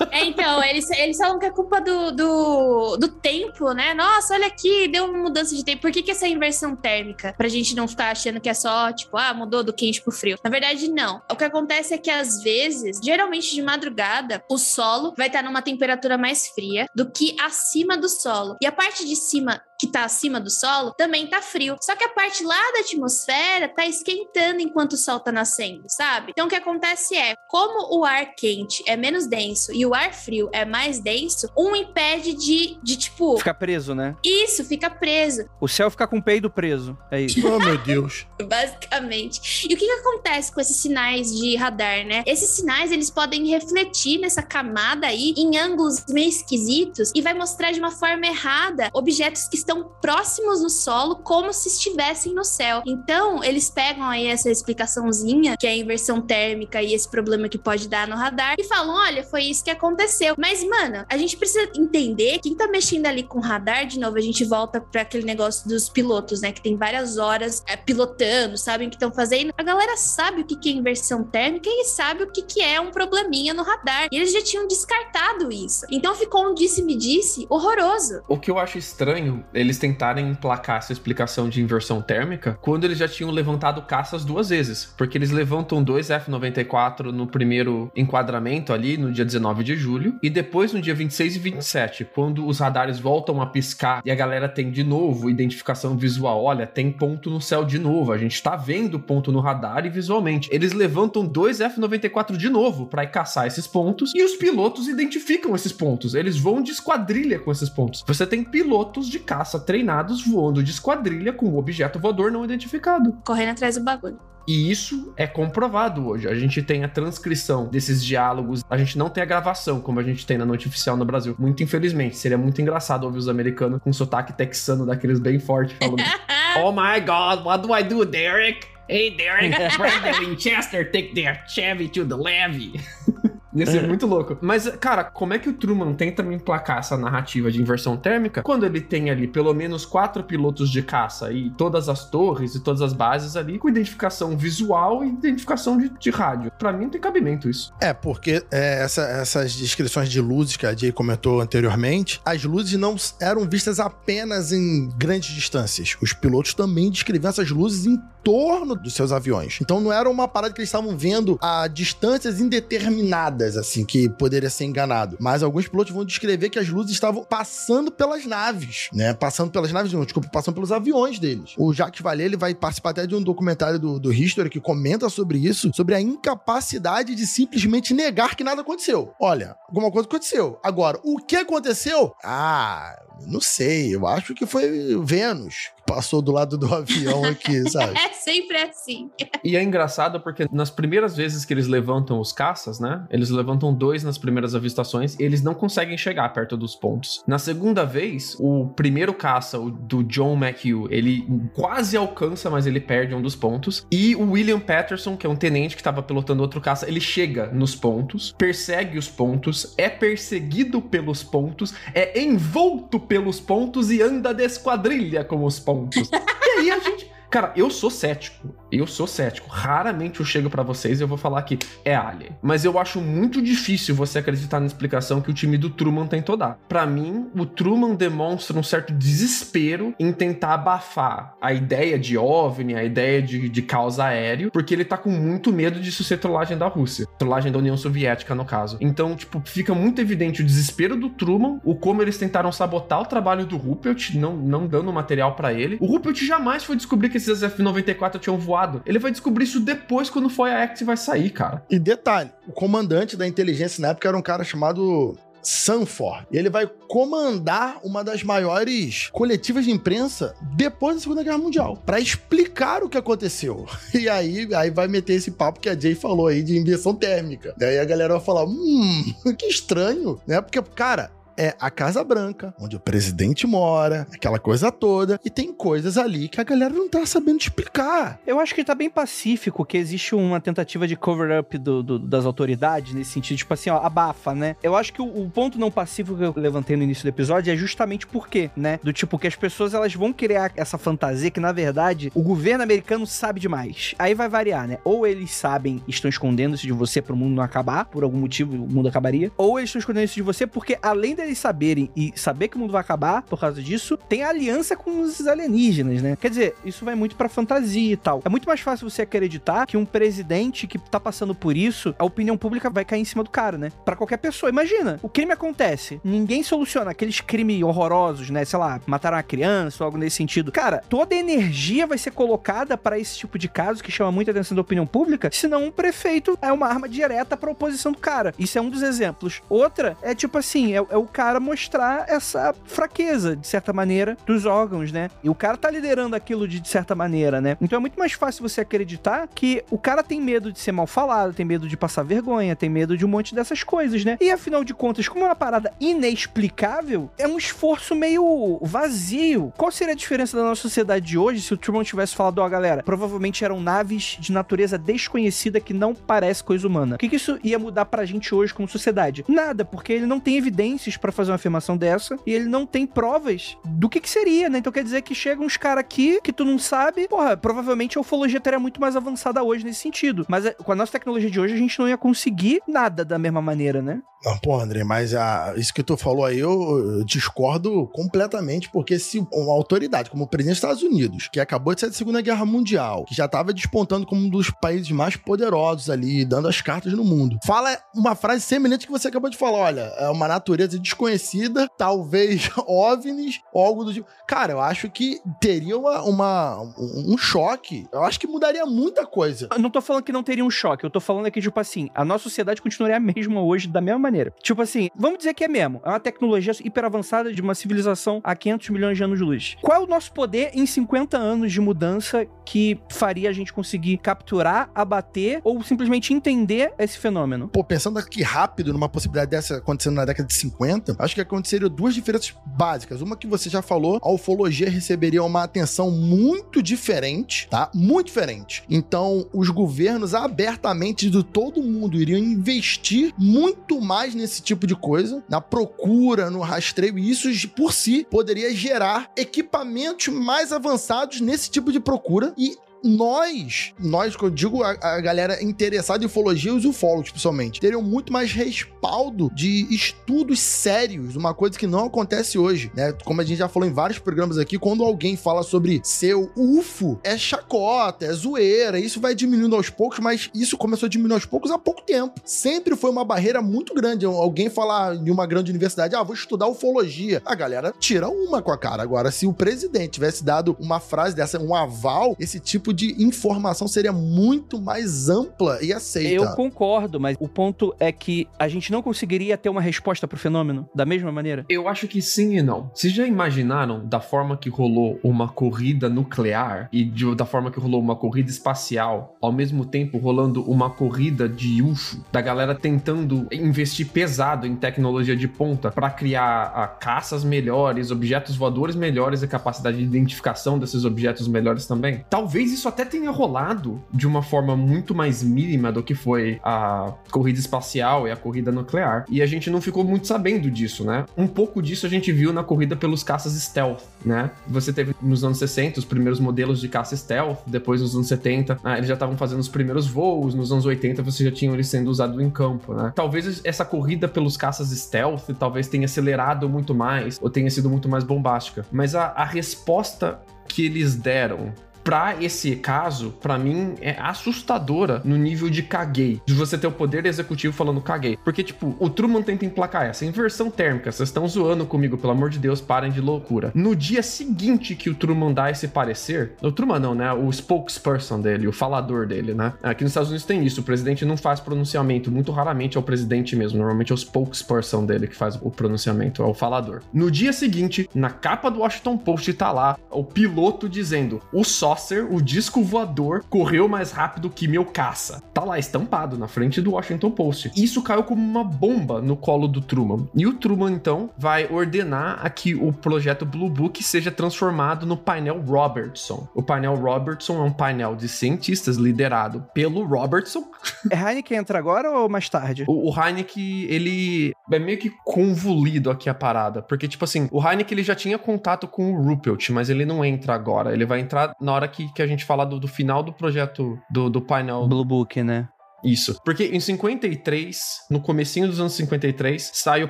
É, então, eles, eles falam que é culpa do, do, do, tempo, né? Nossa, olha aqui, deu uma mudança de tempo. Por que, que essa inversão térmica? Pra gente não ficar achando que é só, tipo, ah, mudou do quente pro frio. Na verdade, não. O que acontece é que, às vezes, geralmente de madrugada, o solo vai estar numa temperatura mais fria do que acima do solo. E a parte de cima que está acima do solo, também está frio. Só que a parte lá da atmosfera está esquentando enquanto o sol está nascendo, sabe? Então o que acontece é, como o ar quente é menos denso e o ar frio é mais denso, um impede de, de tipo. Ficar preso, né? Isso, fica preso. O céu fica com o peido preso. É isso. oh, meu Deus. [LAUGHS] Basicamente. E o que, que acontece com esses sinais de radar, né? Esses sinais, eles podem refletir nessa camada aí em ângulos meio esquisitos e vai mostrar de uma forma errada objetos que estão estão próximos no solo, como se estivessem no céu. Então, eles pegam aí essa explicaçãozinha, que é a inversão térmica e esse problema que pode dar no radar, e falam: olha, foi isso que aconteceu. Mas, mano, a gente precisa entender quem tá mexendo ali com radar, de novo, a gente volta para aquele negócio dos pilotos, né? Que tem várias horas é, pilotando, sabem o que estão fazendo. A galera sabe o que, é inversão térmica e sabe o que, que é um probleminha no radar. E eles já tinham descartado isso. Então ficou um disse-me-disse horroroso. O que eu acho estranho eles tentarem emplacar essa explicação de inversão térmica quando eles já tinham levantado caças duas vezes. Porque eles levantam dois F-94 no primeiro enquadramento ali, no dia 19 de julho, e depois no dia 26 e 27, quando os radares voltam a piscar e a galera tem de novo identificação visual. Olha, tem ponto no céu de novo, a gente tá vendo ponto no radar e visualmente. Eles levantam dois F-94 de novo para caçar esses pontos e os pilotos identificam esses pontos. Eles vão de esquadrilha com esses pontos. Você tem pilotos de caça caça treinados voando de esquadrilha com o objeto voador não identificado. Correndo atrás do bagulho. E isso é comprovado hoje. A gente tem a transcrição desses diálogos, a gente não tem a gravação, como a gente tem na noite oficial no Brasil. Muito infelizmente. Seria muito engraçado ouvir os americanos com sotaque texano daqueles bem forte falando: [LAUGHS] Oh my god, what do I do, Derek? Hey, Derek, [LAUGHS] bring the Winchester, take their Chevy to the levee. [LAUGHS] Ia ser muito louco. Mas, cara, como é que o Truman tenta me emplacar essa narrativa de inversão térmica quando ele tem ali pelo menos quatro pilotos de caça e todas as torres e todas as bases ali com identificação visual e identificação de, de rádio? Pra mim não tem cabimento isso. É, porque é, essa, essas descrições de luzes que a Jay comentou anteriormente, as luzes não eram vistas apenas em grandes distâncias. Os pilotos também descreviam essas luzes em torno dos seus aviões. Então não era uma parada que eles estavam vendo a distâncias indeterminadas assim, que poderia ser enganado. Mas alguns pilotos vão descrever que as luzes estavam passando pelas naves, né? Passando pelas naves, não, desculpa, passando pelos aviões deles. O Jacques Vallée, ele vai participar até de um documentário do, do History que comenta sobre isso, sobre a incapacidade de simplesmente negar que nada aconteceu. Olha, alguma coisa aconteceu. Agora, o que aconteceu? Ah, não sei, eu acho que foi Vênus Passou do lado do [LAUGHS] avião aqui, sabe? É sempre assim. E é engraçado porque nas primeiras vezes que eles levantam os caças, né? Eles levantam dois nas primeiras avistações e eles não conseguem chegar perto dos pontos. Na segunda vez, o primeiro caça, o do John McHugh, ele quase alcança, mas ele perde um dos pontos. E o William Patterson, que é um tenente que estava pilotando outro caça, ele chega nos pontos, persegue os pontos, é perseguido pelos pontos, é envolto pelos pontos e anda de esquadrilha com os pontos. E aí a gente. Cara, eu sou cético. Eu sou cético. Raramente eu chego para vocês e eu vou falar que é Alien. Mas eu acho muito difícil você acreditar na explicação que o time do Truman tentou dar. Para mim, o Truman demonstra um certo desespero em tentar abafar a ideia de OVNI, a ideia de, de causa aéreo, porque ele tá com muito medo disso ser trollagem da Rússia. Trollagem da União Soviética, no caso. Então, tipo, fica muito evidente o desespero do Truman, o como eles tentaram sabotar o trabalho do Ruppelt, não, não dando material para ele. O Ruppelt jamais foi descobrir que esses F-94 tinham voado. Ele vai descobrir isso depois, quando foi a Act vai sair, cara. E detalhe, o comandante da inteligência na época era um cara chamado Sanford. E ele vai comandar uma das maiores coletivas de imprensa depois da Segunda Guerra Mundial, para explicar o que aconteceu. [LAUGHS] E aí, aí vai meter esse papo que a Jay falou aí de inversão térmica. Daí a galera vai falar: hum, [LAUGHS] que estranho, né? Porque, cara, é a Casa Branca, onde o presidente mora, aquela coisa toda. E tem coisas ali que a galera não tá sabendo explicar. Eu acho que tá bem pacífico que existe uma tentativa de cover-up das autoridades nesse sentido, tipo assim, ó, abafa, né? Eu acho que o, o, ponto não pacífico que eu levantei no início do episódio é justamente porque, né? Do tipo que as pessoas elas vão criar essa fantasia que, na verdade, o governo americano sabe demais. Aí vai variar, né? Ou eles sabem estão escondendo isso de você pro mundo não acabar, por algum motivo o mundo acabaria, ou eles estão escondendo isso de você porque, além deles saberem e saber que o mundo vai acabar por causa disso, tem aliança com os alienígenas, né? Quer dizer, isso vai muito pra fantasia e tal. É muito mais fácil você acreditar que um presidente que tá passando por isso, a opinião pública vai cair em cima do cara, né? Pra qualquer pessoa. Imagina, o crime acontece, ninguém soluciona aqueles crimes horrorosos, né? Sei lá, mataram uma criança ou algo nesse sentido. Cara, toda a energia vai ser colocada para esse tipo de caso que chama muita atenção da opinião pública, senão um prefeito é uma arma direta pra oposição do cara. Isso é um dos exemplos. Outra é tipo assim, é, é o cara mostrar essa fraqueza, de certa maneira, dos órgãos, né? E o cara tá liderando aquilo de, de certa maneira, né? Então é muito mais fácil você acreditar que o cara tem medo de ser mal falado, tem medo de passar vergonha, tem medo de um monte dessas coisas, né? E afinal de contas, como é uma parada inexplicável, é um esforço meio vazio. Qual seria a diferença da nossa sociedade de hoje se o Truman tivesse falado, ó, oh, galera, provavelmente eram naves de natureza desconhecida que não parece coisa humana. O que, que isso ia mudar pra gente hoje como sociedade? Nada, porque ele não tem evidências para fazer uma afirmação dessa e ele não tem provas do que que seria, né? Então quer dizer que chegam uns caras aqui que tu não sabe, porra, provavelmente a ufologia teria muito mais avançada hoje nesse sentido. Mas é, com a nossa tecnologia de hoje a gente não ia conseguir nada da mesma maneira, né? Não, pô, André, mas a, isso que tu falou aí eu, eu discordo completamente, porque se uma autoridade como o presidente dos Estados Unidos, que acabou de sair da Segunda Guerra Mundial, que já estava despontando como um dos países mais poderosos ali, dando as cartas no mundo, fala uma frase semelhante que você acabou de falar: olha, é uma natureza desconhecida, talvez [LAUGHS] OVNIs, ou algo do tipo. Cara, eu acho que teria uma, uma um, choque. Eu acho que mudaria muita coisa. Eu não tô falando que não teria um choque, eu tô falando aqui, tipo assim, a nossa sociedade continuaria a mesma hoje, da mesma maneira maneira. Tipo assim, vamos dizer que é mesmo. É uma tecnologia hiper avançada de uma civilização há 500 milhões de anos de luz. Qual é o nosso poder em 50 anos de mudança que faria a gente conseguir capturar, abater ou simplesmente entender esse fenômeno? Pô, pensando aqui rápido numa possibilidade dessa acontecendo na década de 50, acho que aconteceria duas diferenças básicas. Uma que você já falou, a ufologia receberia uma atenção muito diferente, tá? Muito diferente. Então, os governos abertamente de todo mundo iriam investir muito mais nesse tipo de coisa, na procura, no rastreio, e isso por si poderia gerar equipamentos mais avançados nesse tipo de procura e nós, nós, que eu digo, a, a, galera interessada em ufologia, os ufólogos, principalmente, teriam muito mais respaldo de estudos sérios, uma coisa que não acontece hoje, né? Como a gente já falou em vários programas aqui, quando alguém fala sobre seu UFO, é chacota, é zoeira, isso vai diminuindo aos poucos, mas isso começou a diminuir aos poucos há pouco tempo. Sempre foi uma barreira muito grande. Alguém falar em uma grande universidade, ah, vou estudar ufologia. A galera tira uma com a cara. Agora, se o presidente tivesse dado uma frase dessa, um aval, esse tipo tipo de informação seria muito mais ampla e aceita. Eu concordo, mas o ponto é que a gente não conseguiria ter uma resposta pro fenômeno da mesma maneira? Eu acho que sim e não. Vocês já imaginaram da forma que rolou uma corrida nuclear e de, da forma que rolou uma corrida espacial, ao mesmo tempo rolando uma corrida de UFO, da galera tentando investir pesado em tecnologia de ponta para criar a, caças melhores, objetos voadores melhores e capacidade de identificação desses objetos melhores também? Talvez isso até tenha rolado de uma forma muito mais mínima do que foi a corrida espacial e a corrida nuclear. E a gente não ficou muito sabendo disso, né? Um pouco disso a gente viu na corrida pelos caças stealth, né? Você teve nos anos 60 os primeiros modelos de caça stealth, depois nos anos 70, ah, eles já estavam fazendo os primeiros voos, nos anos 80 você já tinha eles sendo usados em campo, né? Talvez essa corrida pelos caças stealth talvez tenha acelerado muito mais, ou tenha sido muito mais bombástica. Mas a, a resposta que eles deram pra esse caso, para mim, é assustadora no nível de caguei. De você ter o poder executivo falando caguei. Porque, tipo, o Truman tenta emplacar essa inversão térmica. Vocês estão zoando comigo, pelo amor de Deus, parem de loucura. No dia seguinte que o Truman dá esse parecer, o Truman não, né? O spokesperson dele, o falador dele, né? Aqui nos Estados Unidos tem isso. O presidente não faz pronunciamento. Muito raramente é o presidente mesmo. Normalmente é o spokesperson dele que faz o pronunciamento, é o falador. No dia seguinte, na capa do Washington Post, tá lá o piloto dizendo: o sol Saucer, o disco voador, correu mais rápido que meu caça. Tá lá estampado na frente do Washington Post. Isso caiu como uma bomba no colo do Truman. E o Truman, então, vai ordenar a que o projeto Blue Book seja transformado no painel Robertson. O painel Robertson é um painel de cientistas liderado pelo Robertson. É Heineken entra agora ou mais tarde? O, o Heineken, ele é meio que convoluído aqui a parada. Porque, tipo assim, o Heineken ele já tinha contato com o Ruppelt, mas ele não entra agora. Ele vai entrar na hora hora que, que a gente fala do, do final do projeto do, do painel. Blue Book, né? Isso. Porque em 53, no comecinho dos anos 53, sai o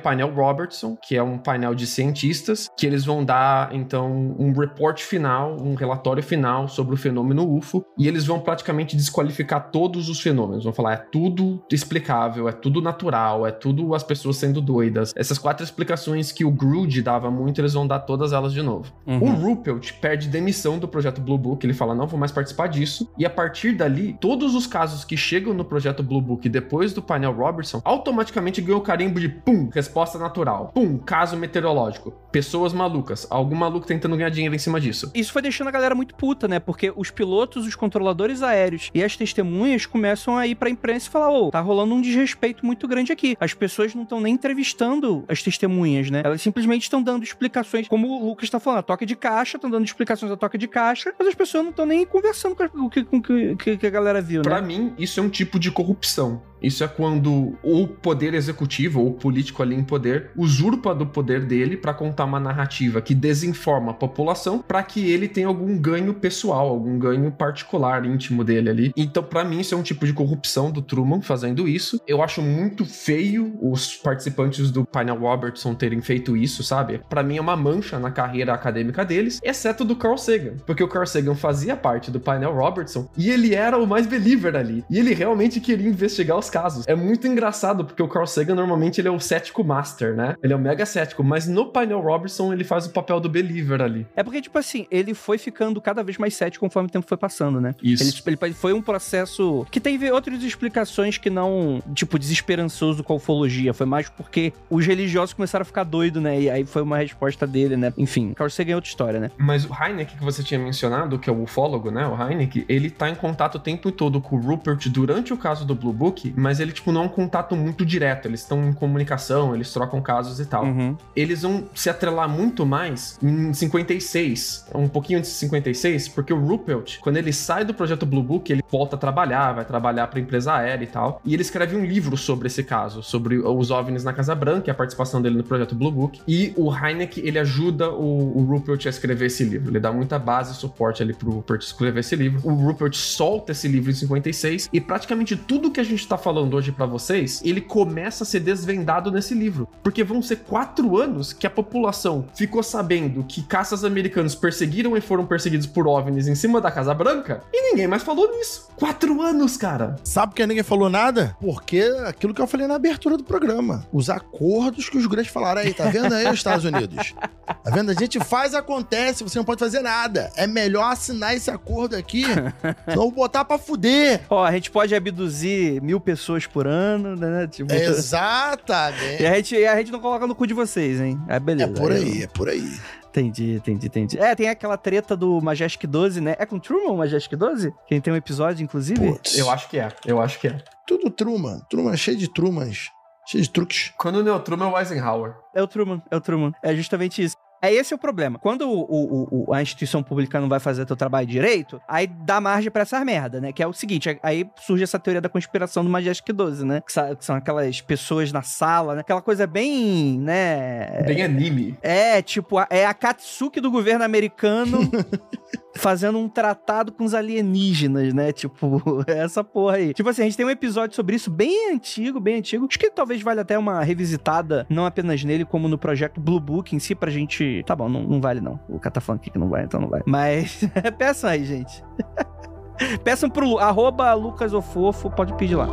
painel Robertson, que é um painel de cientistas, que eles vão dar, então, um report final, um relatório final sobre o fenômeno UFO, e eles vão praticamente desqualificar todos os fenômenos. Vão falar, é tudo explicável, é tudo natural, é tudo as pessoas sendo doidas. Essas quatro explicações que o Grude dava muito, eles vão dar todas elas de novo. Uhum. O Ruppelt perde demissão do projeto Blue Book, ele fala, não vou mais participar disso, e a partir dali, todos os casos que chegam no projeto projeto Blue Book depois do painel Robertson, automaticamente ganhou o carimbo de pum, resposta natural. Pum, caso meteorológico. Pessoas malucas. Algum maluco tentando ganhar dinheiro em cima disso. Isso foi deixando a galera muito puta, né? Porque os pilotos, os controladores aéreos e as testemunhas começam a ir pra imprensa e falar: ô, oh, tá rolando um desrespeito muito grande aqui. As pessoas não estão nem entrevistando as testemunhas, né? Elas simplesmente estão dando explicações, como o Lucas tá falando, a toca de caixa, estão dando explicações da toca de caixa, mas as pessoas não estão nem conversando com o que, que, que, a galera viu, pra né? Pra mim, isso é um tipo de corrupção. Isso é quando o poder executivo ou político ali em poder usurpa do poder dele para contar uma narrativa que desinforma a população para que ele tenha algum ganho pessoal, algum ganho particular, íntimo dele ali. Então, para mim, isso é um tipo de corrupção do Truman fazendo isso. Eu acho muito feio os participantes do painel Robertson terem feito isso, sabe? Para mim é uma mancha na carreira acadêmica deles, exceto do Carl Sagan, porque o Carl Sagan fazia parte do painel Robertson e ele era o mais believer ali. E ele realmente queria investigar os casos. É muito engraçado, porque o Carl Sagan normalmente ele é o cético master, né? Ele é o mega cético, mas no painel Robertson ele faz o papel do believer ali. É porque, tipo assim, ele foi ficando cada vez mais cético conforme o tempo foi passando, né? Isso. Ele, ele foi um processo que teve outras explicações que não, tipo, desesperançoso com a ufologia. Foi mais porque os religiosos começaram a ficar doidos, né? E aí foi uma resposta dele, né? Enfim, Carl Sagan é outra história, né? Mas o Heineck que você tinha mencionado, que é o ufólogo, né? O Heineck, ele tá em contato o tempo todo com o Rupert durante o caso do Blue Book, mas ele, tipo, não é um contato muito direto. Eles estão em comunicação, eles trocam casos e tal. Uhum. Eles vão se atrelar muito mais em 56, um pouquinho antes de 56, porque o Ruppelt, quando ele sai do projeto Blue Book, ele volta a trabalhar, vai trabalhar para empresa aérea e tal. E ele escreve um livro sobre esse caso, sobre os OVNIs na Casa Branca e a participação dele no projeto Blue Book. E o Heineck, ele ajuda o, o Ruppelt a escrever esse livro. Ele dá muita base e suporte ali pro Ruppelt escrever esse livro. O Ruppelt solta esse livro em 56 e praticamente tudo que a gente tá falando falando hoje para vocês, ele começa a ser desvendado nesse livro. Porque vão ser quatro anos que a população ficou sabendo que caças americanos perseguiram e foram perseguidos por OVNIs em cima da Casa Branca e ninguém mais falou nisso. Quatro anos, cara. Sabe por que ninguém falou nada? Porque aquilo que eu falei na abertura do programa. Os acordos que os grandes falaram aí, tá vendo aí os [LAUGHS] Estados Unidos? Tá vendo? A gente faz, acontece, você não pode fazer nada. É melhor assinar esse acordo aqui, [LAUGHS] não botar pra fuder. Ó, a gente pode abduzir mil pessoas por ano, né? Tipo... Exatamente. [LAUGHS] E a gente, e a gente não coloca no cu de vocês, hein? É beleza. É por aí, é por aí. Entendi, entendi, entendi. É, tem aquela treta do Majestic 12, né? É com Truman o Majestic 12? Quem tem um episódio, inclusive? Putz. Eu acho que é, eu acho que é. Tudo Truman. Truman é cheio de Trumans. Cheio de truques. Quando não é o Truman, é o Eisenhower. É o Truman, é o Truman. É justamente isso. É esse o problema. Quando o, o, o, a instituição pública não vai fazer teu trabalho direito, aí dá margem pra essas merda, né? Que é o seguinte, aí surge essa teoria da conspiração do Majestic 12, né? Que, que são aquelas pessoas na sala, né? Aquela coisa bem, né? Bem anime. É, tipo, é a Katsuki do governo americano [LAUGHS] fazendo um tratado com os alienígenas, né? Tipo, [LAUGHS] essa porra aí. Tipo assim, a gente tem um episódio sobre isso bem antigo, bem antigo. Acho que talvez valha até uma revisitada, não apenas nele, como no projeto Blue Book em si, pra gente. Tá bom, não, não vale não. O cara tá falando aqui que não vai, então não vai. Mas [LAUGHS] peçam aí, gente. [LAUGHS] Peçam pro arroba Lucas Ofofo, pode pedir lá.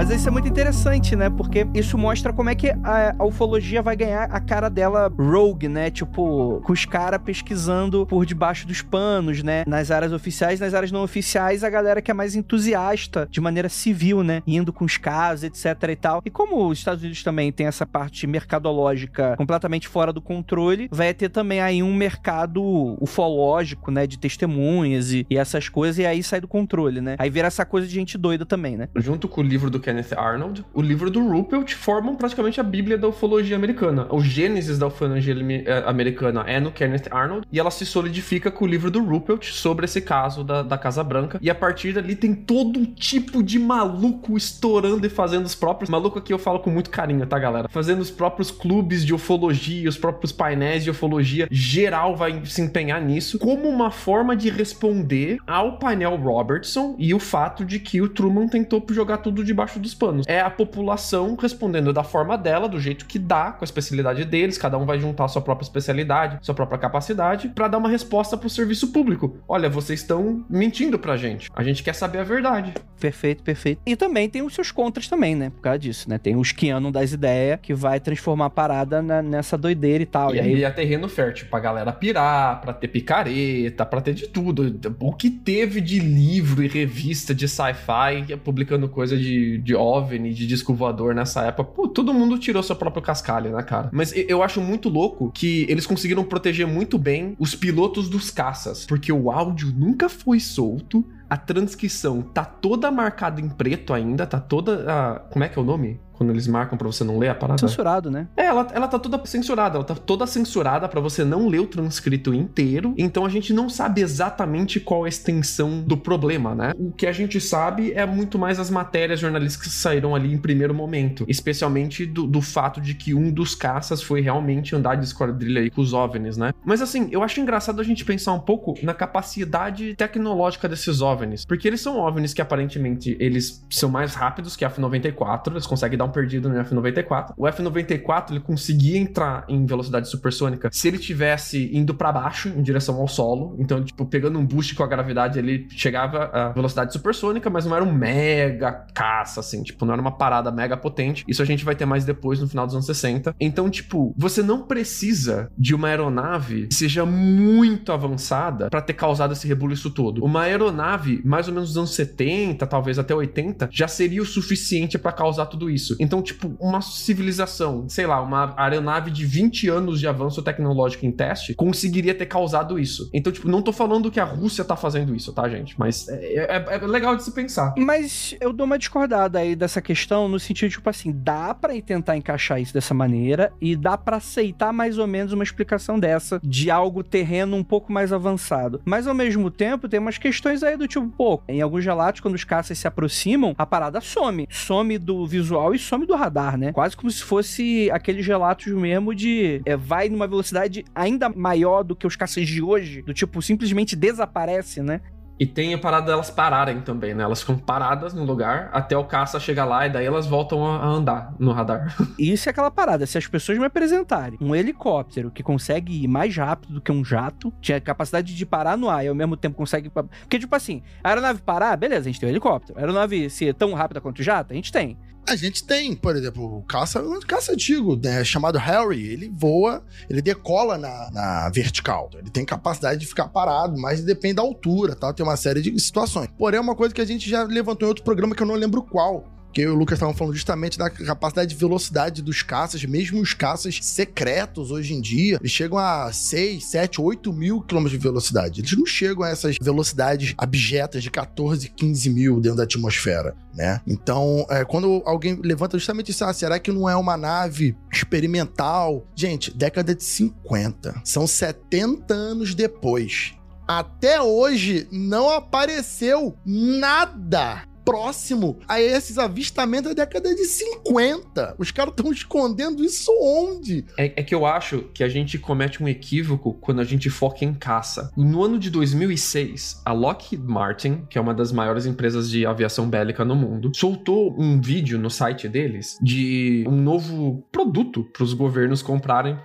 Mas isso é muito interessante, né? Porque isso mostra como é que a, a ufologia vai ganhar a cara dela rogue, né? Tipo, com os caras pesquisando por debaixo dos panos, né? Nas áreas oficiais, nas áreas não oficiais, a galera que é mais entusiasta de maneira civil, né? Indo com os casos, etc e tal. E como os Estados Unidos também tem essa parte mercadológica completamente fora do controle, vai ter também aí um mercado ufológico, né? De testemunhas e, e essas coisas, e aí sai do controle, né? Aí vira essa coisa de gente doida também, né? Junto com o livro do Kenneth Arnold, o livro do Ruppelt formam praticamente a bíblia da ufologia americana. O gênesis da ufologia eh, americana é no Kenneth Arnold e ela se solidifica com o livro do Ruppelt sobre esse caso da, da Casa Branca. E a partir dali tem todo tipo de maluco estourando e fazendo os próprios. Maluco aqui eu falo com muito carinho, tá, galera? Fazendo os próprios clubes de ufologia, os próprios painéis de ufologia. Geral vai se empenhar nisso como uma forma de responder ao painel Robertson e o fato de que o Truman tentou jogar tudo debaixo dos panos. É a população respondendo da forma dela, do jeito que dá, com a especialidade deles, cada um vai juntar a sua própria especialidade, sua própria capacidade, para dar uma resposta pro serviço público. Olha, vocês estão mentindo pra gente. A gente quer saber a verdade. Perfeito, perfeito. E também tem os seus contras também, né? Por causa disso, né? Tem os Keanu das ideias que vai transformar a parada na, nessa doideira e tal. E, e aí é terreno fértil pra galera pirar, pra ter picareta, pra ter de tudo. O que teve de livro e revista de sci-fi publicando coisa de, de OVNI, de disco voador nessa época, pô, todo mundo tirou seu próprio cascalho, né, cara? Mas eu acho muito louco que eles conseguiram proteger muito bem os pilotos dos caças, porque o áudio nunca foi solto, a transcrição tá toda marcada em preto ainda, tá toda. A... Como é que é o nome? Quando eles marcam pra você não ler a parada? Censurado, né? É, ela, ela tá toda censurada. Ela tá toda censurada pra você não ler o transcrito inteiro. Então a gente não sabe exatamente qual a extensão do problema, né? O que a gente sabe é muito mais as matérias jornalísticas que saíram ali em primeiro momento. Especialmente do, do fato de que um dos caças foi realmente andar de esquadrilha aí com os OVNIs, né? Mas assim, eu acho engraçado a gente pensar um pouco na capacidade tecnológica desses OVNIs. Porque eles são OVNIs que aparentemente eles são mais rápidos que a F-94. Eles conseguem dar um perdido no F94. O F94 ele conseguia entrar em velocidade supersônica se ele tivesse indo para baixo em direção ao solo. Então, tipo, pegando um boost com a gravidade, ele chegava a velocidade supersônica, mas não era um mega caça, assim, tipo, não era uma parada mega potente. Isso a gente vai ter mais depois no final dos anos 60. Então, tipo, você não precisa de uma aeronave que seja muito avançada para ter causado esse rebuliço todo. Uma aeronave, mais ou menos dos anos 70, talvez até 80, já seria o suficiente para causar tudo isso. Então, tipo, uma civilização, sei lá, uma aeronave de 20 anos de avanço tecnológico em teste conseguiria ter causado isso. Então, tipo, não tô falando que a Rússia tá fazendo isso, tá, gente? Mas é, é, é legal de se pensar. Mas eu dou uma discordada aí dessa questão no sentido, tipo assim, dá pra tentar encaixar isso dessa maneira e dá para aceitar mais ou menos uma explicação dessa de algo terreno um pouco mais avançado. Mas ao mesmo tempo, tem umas questões aí do tipo, pô, em alguns relatos, quando os caças se aproximam, a parada some. Some do visual e some do radar, né? Quase como se fosse aqueles relatos mesmo de é, vai numa velocidade ainda maior do que os caças de hoje, do tipo, simplesmente desaparece, né? E tem a parada delas pararem também, né? Elas ficam paradas no lugar até o caça chegar lá e daí elas voltam a andar no radar. [LAUGHS] Isso é aquela parada. Se as pessoas me apresentarem um helicóptero que consegue ir mais rápido do que um jato, tinha capacidade de parar no ar e ao mesmo tempo consegue. Porque, tipo assim, a aeronave parar, beleza, a gente tem um helicóptero. A aeronave ser tão rápida quanto o jato, a gente tem. A gente tem, por exemplo, o caça, um caça antigo, né, chamado Harry. Ele voa, ele decola na, na, vertical. Ele tem capacidade de ficar parado, mas depende da altura, tá? Tem uma série de situações. Porém, é uma coisa que a gente já levantou em outro programa que eu não lembro qual que eu e o Lucas estavam falando justamente da capacidade de velocidade dos caças, mesmo os caças secretos hoje em dia, eles chegam a 6, 7, 8 mil quilômetros de velocidade. Eles não chegam a essas velocidades abjetas de 14, 15 mil dentro da atmosfera, né? Então, é, quando alguém levanta justamente isso, ah, será que não é uma nave experimental? Gente, década de 50. São 70 anos depois até hoje não apareceu nada próximo a esses avistamentos da década de 50. Os caras estão escondendo isso onde? É, é, que eu acho que a gente comete um equívoco quando a gente foca em caça. No ano de 2006, a Lockheed Martin, que é uma das maiores empresas de aviação bélica no mundo, soltou um vídeo no site deles de um novo produto para os governos comprarem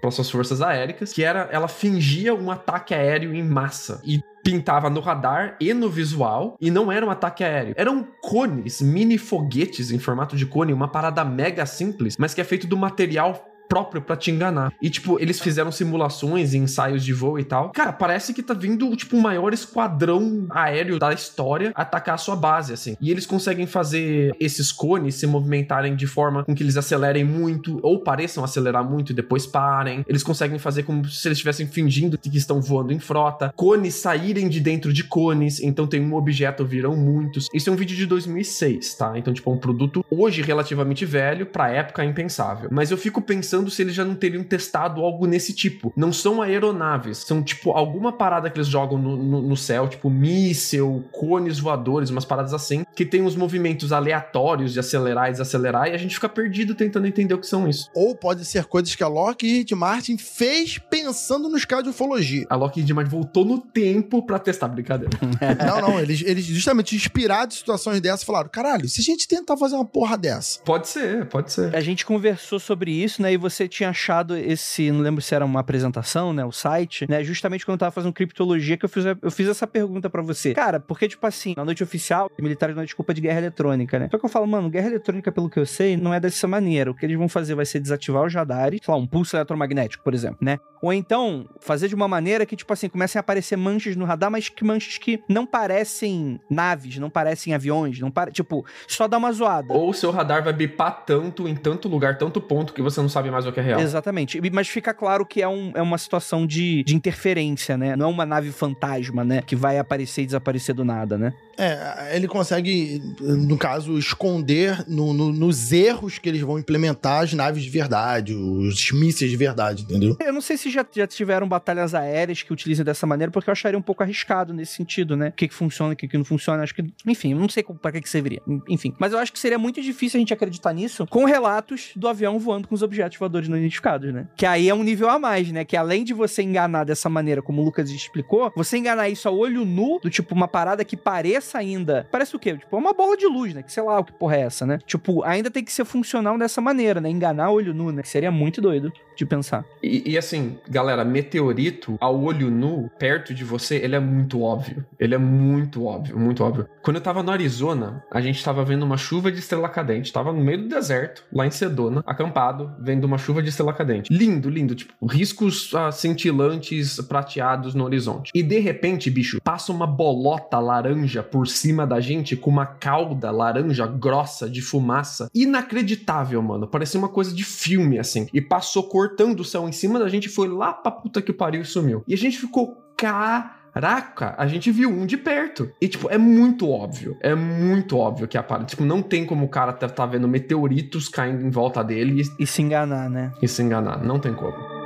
para suas forças aéreas, que era ela fingia um ataque aéreo em massa e pintava no radar e no visual, e não era um ataque aéreo. Eram cones, mini foguetes em formato de cone, uma parada mega simples, mas que é feito do material próprio para te enganar. E, tipo, eles fizeram simulações e ensaios de voo e tal. Cara, parece que tá vindo, tipo, o maior esquadrão aéreo da história atacar a sua base, assim. E eles conseguem fazer esses cones se movimentarem de forma com que eles acelerem muito, ou pareçam acelerar muito e depois parem. Eles conseguem fazer como se eles estivessem fingindo que estão voando em frota. Cones saírem de dentro de cones, então tem um objeto, viram muitos. Isso é um vídeo de 2006, tá? Então, tipo, é um produto hoje relativamente velho, pra época impensável. Mas eu fico pensando pensando se eles já não teriam testado algo nesse tipo. Não são aeronaves, são tipo alguma parada que eles jogam no, no, no céu, tipo míssel, cones voadores, umas paradas assim, que tem uns movimentos aleatórios de acelerar e desacelerar e a gente fica perdido tentando entender o que são isso. Ou pode ser coisas que a Lockheed Martin fez pensando nos casos de ufologia. A Lockheed Martin voltou no tempo para testar, brincadeira. [LAUGHS] não, não, eles, eles justamente inspirados em situações dessas falaram, caralho, se a gente tentar fazer uma porra dessa. Pode ser, pode ser. A gente conversou sobre isso, né, e você você tinha achado esse, não lembro se era uma apresentação, né, o site, né, justamente quando eu tava fazendo criptologia que eu fiz, eu fiz essa pergunta para você. Cara, porque, tipo assim, na noite oficial, militares não é desculpa de guerra eletrônica, né? Só que eu falo, mano, guerra eletrônica, pelo que eu sei, não é dessa maneira. O que eles vão fazer vai ser desativar os radares, sei lá, um pulso eletromagnético, por exemplo, né? Ou então, fazer de uma maneira que, tipo assim, comecem a aparecer manchas no radar, mas que manchas que não parecem naves, não parecem aviões, não pare... tipo, só dá uma zoada. Ou o seu radar vai bipar tanto em tanto lugar, tanto ponto que você não sabe mais o que é real. Exatamente. Mas fica claro que é, um, é uma situação de, de interferência, né? Não é uma nave fantasma, né? Que vai aparecer e desaparecer do nada, né? É, ele consegue, no caso, esconder no, no, nos erros que eles vão implementar as naves de verdade, os mísseis de verdade, entendeu? Eu não sei se já, já tiveram batalhas aéreas que utilizem dessa maneira, porque eu acharia um pouco arriscado nesse sentido, né? O que, que funciona, o que, que não funciona. Acho que, enfim, não sei para que, que serviria. Enfim, mas eu acho que seria muito difícil a gente acreditar nisso com relatos do avião voando com os objetos voadores não identificados, né? Que aí é um nível a mais, né? Que além de você enganar dessa maneira, como o Lucas explicou, você enganar isso a olho nu, do tipo uma parada que pareça ainda. Parece o quê? Tipo, é uma bola de luz, né? Que sei lá o que porra é essa, né? Tipo, ainda tem que ser funcional dessa maneira, né? Enganar olho nu, né? Que seria muito doido de pensar. E, e, assim, galera, meteorito ao olho nu, perto de você, ele é muito óbvio. Ele é muito óbvio, muito óbvio. Quando eu tava no Arizona, a gente tava vendo uma chuva de estrela cadente. Tava no meio do deserto, lá em Sedona, acampado, vendo uma chuva de estrela cadente. Lindo, lindo. Tipo, riscos ah, cintilantes, prateados no horizonte. E de repente, bicho, passa uma bolota laranja por por cima da gente com uma cauda laranja grossa de fumaça. Inacreditável, mano. Parecia uma coisa de filme, assim. E passou cortando o céu em cima da gente, foi lá pra puta que pariu e sumiu. E a gente ficou, caraca, a gente viu um de perto. E, tipo, é muito óbvio. É muito óbvio que a parada. Tipo, não tem como o cara tá, tá vendo meteoritos caindo em volta dele e, e se enganar, né? E se enganar. Não tem como.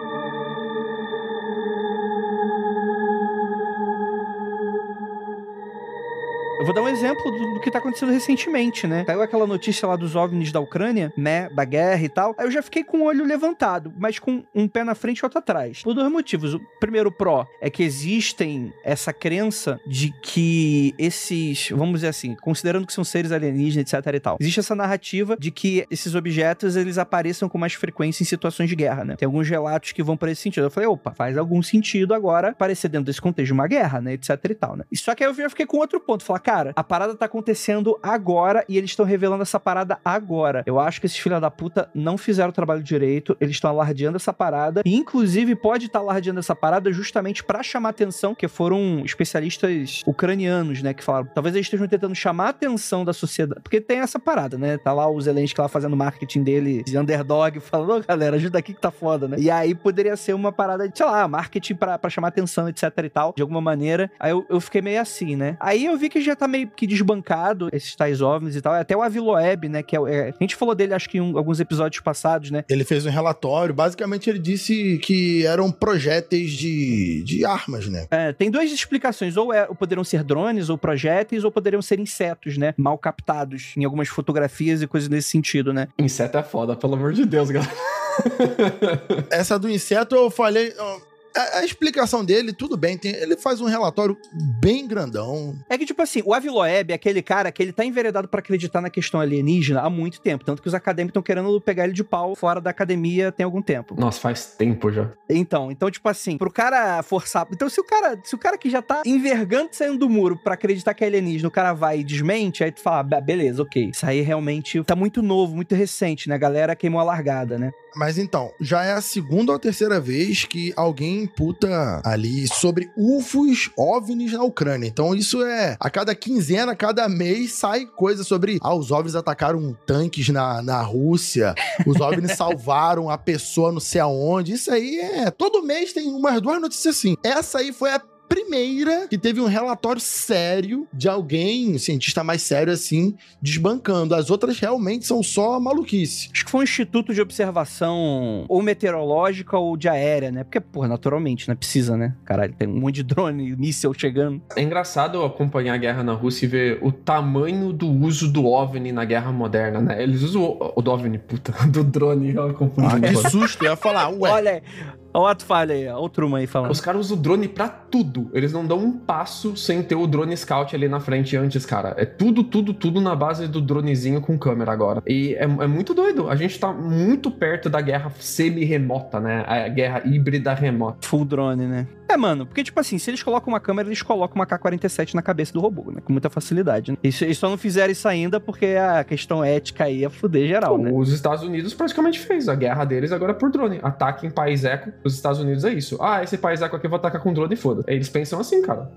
Eu vou dar um exemplo do, do que tá acontecendo recentemente, né? Saiu aquela notícia lá dos OVNIs da Ucrânia, né? Da guerra e tal. Aí eu já fiquei com o olho levantado, mas com um pé na frente e outro atrás. Por dois motivos. O primeiro pró é que existem essa crença de que esses, vamos dizer assim, considerando que são seres alienígenas, etc e tal, existe essa narrativa de que esses objetos eles apareçam com mais frequência em situações de guerra, né? Tem alguns relatos que vão para esse sentido. Eu falei, opa, faz algum sentido agora aparecer dentro desse contexto de uma guerra, né? Etc e tal, né? Só que aí eu fiquei com outro ponto. Falar, cara, a parada tá acontecendo agora e eles estão revelando essa parada agora. Eu acho que esses filha da puta não fizeram o trabalho direito, eles estão alardeando essa parada e inclusive pode estar tá alardeando essa parada justamente para chamar atenção, que foram especialistas ucranianos, né, que falaram, talvez eles estejam tentando chamar a atenção da sociedade, porque tem essa parada, né? Tá lá o Zelensky lá fazendo marketing dele de underdog, [LAUGHS] falando, ô galera, ajuda aqui que tá foda, né? E aí poderia ser uma parada de, sei lá, marketing para chamar atenção, etc e tal, de alguma maneira. Aí eu, eu fiquei meio assim, né? Aí eu vi que já tá meio que desbancado esses tais OVNIs e tal. Até o Aviloeb, né? Que é, é, a gente falou dele, acho que em um, alguns episódios passados, né? Ele fez um relatório. Basicamente, ele disse que eram projéteis de, de armas, né? É, tem duas explicações. Ou, é, ou poderiam ser drones, ou projéteis, ou poderiam ser insetos, né? Mal captados em algumas fotografias e coisas nesse sentido, né? Inseto é foda, pelo amor de Deus, galera. Essa do inseto eu falei a, a, explicação dele, tudo bem, tem, ele faz um relatório bem grandão. É que, tipo assim, o Aviloeb é aquele cara que ele tá enveredado para acreditar na questão alienígena há muito tempo. Tanto que os acadêmicos estão querendo pegar ele de pau fora da academia tem algum tempo. Nossa, faz tempo já. Então, então, tipo assim, pro cara forçar. Então, se o cara, se o cara que já tá envergando saindo do muro para acreditar que é alienígena, o cara vai e desmente, aí tu fala, ah, beleza, ok. Isso aí realmente tá muito novo, muito recente, né? A galera queimou a largada, né? Mas então, já é a segunda ou terceira vez que alguém imputa ali sobre UFOs, OVNIs na Ucrânia. Então isso é, a cada quinzena, a cada mês sai coisa sobre, ah, os OVNIs atacaram tanques na, na Rússia, os OVNIs [LAUGHS] salvaram a pessoa não sei aonde. Isso aí é, todo mês tem umas duas notícias assim. Essa aí foi a primeira que teve um relatório sério de alguém, um cientista mais sério assim, desbancando. As outras realmente são só maluquice. Acho que foi um instituto de observação ou meteorológica ou de aérea, né? Porque, porra, naturalmente, né? Precisa, né? Caralho, tem um monte de drone, míssel chegando. É engraçado acompanhar a guerra na Rússia e ver o tamanho do uso do OVNI na guerra moderna, né? Eles usam o, o do OVNI, puta, [LAUGHS] do drone. Eu ah, que susto, eu ia falar, ué. Olha, Olha o ato falha aí, olha o Truman aí falando. Os caras usam o drone pra tudo. Eles não dão um passo sem ter o drone scout ali na frente antes, cara. É tudo, tudo, tudo na base do dronezinho com câmera agora. E é, é muito doido. A gente tá muito perto da guerra semi-remota, né? A guerra híbrida remota. Full drone, né? É, mano, porque, tipo assim, se eles colocam uma câmera, eles colocam uma K-47 na cabeça do robô, né? Com muita facilidade. Né? Eles, eles só não fizeram isso ainda porque a questão ética aí é fuder geral, né? Os Estados Unidos praticamente fez. A guerra deles agora é por drone. Ataque em país eco. Os Estados Unidos é isso. Ah, esse país eco aqui eu vou atacar com drone e foda. Eles pensam assim, cara.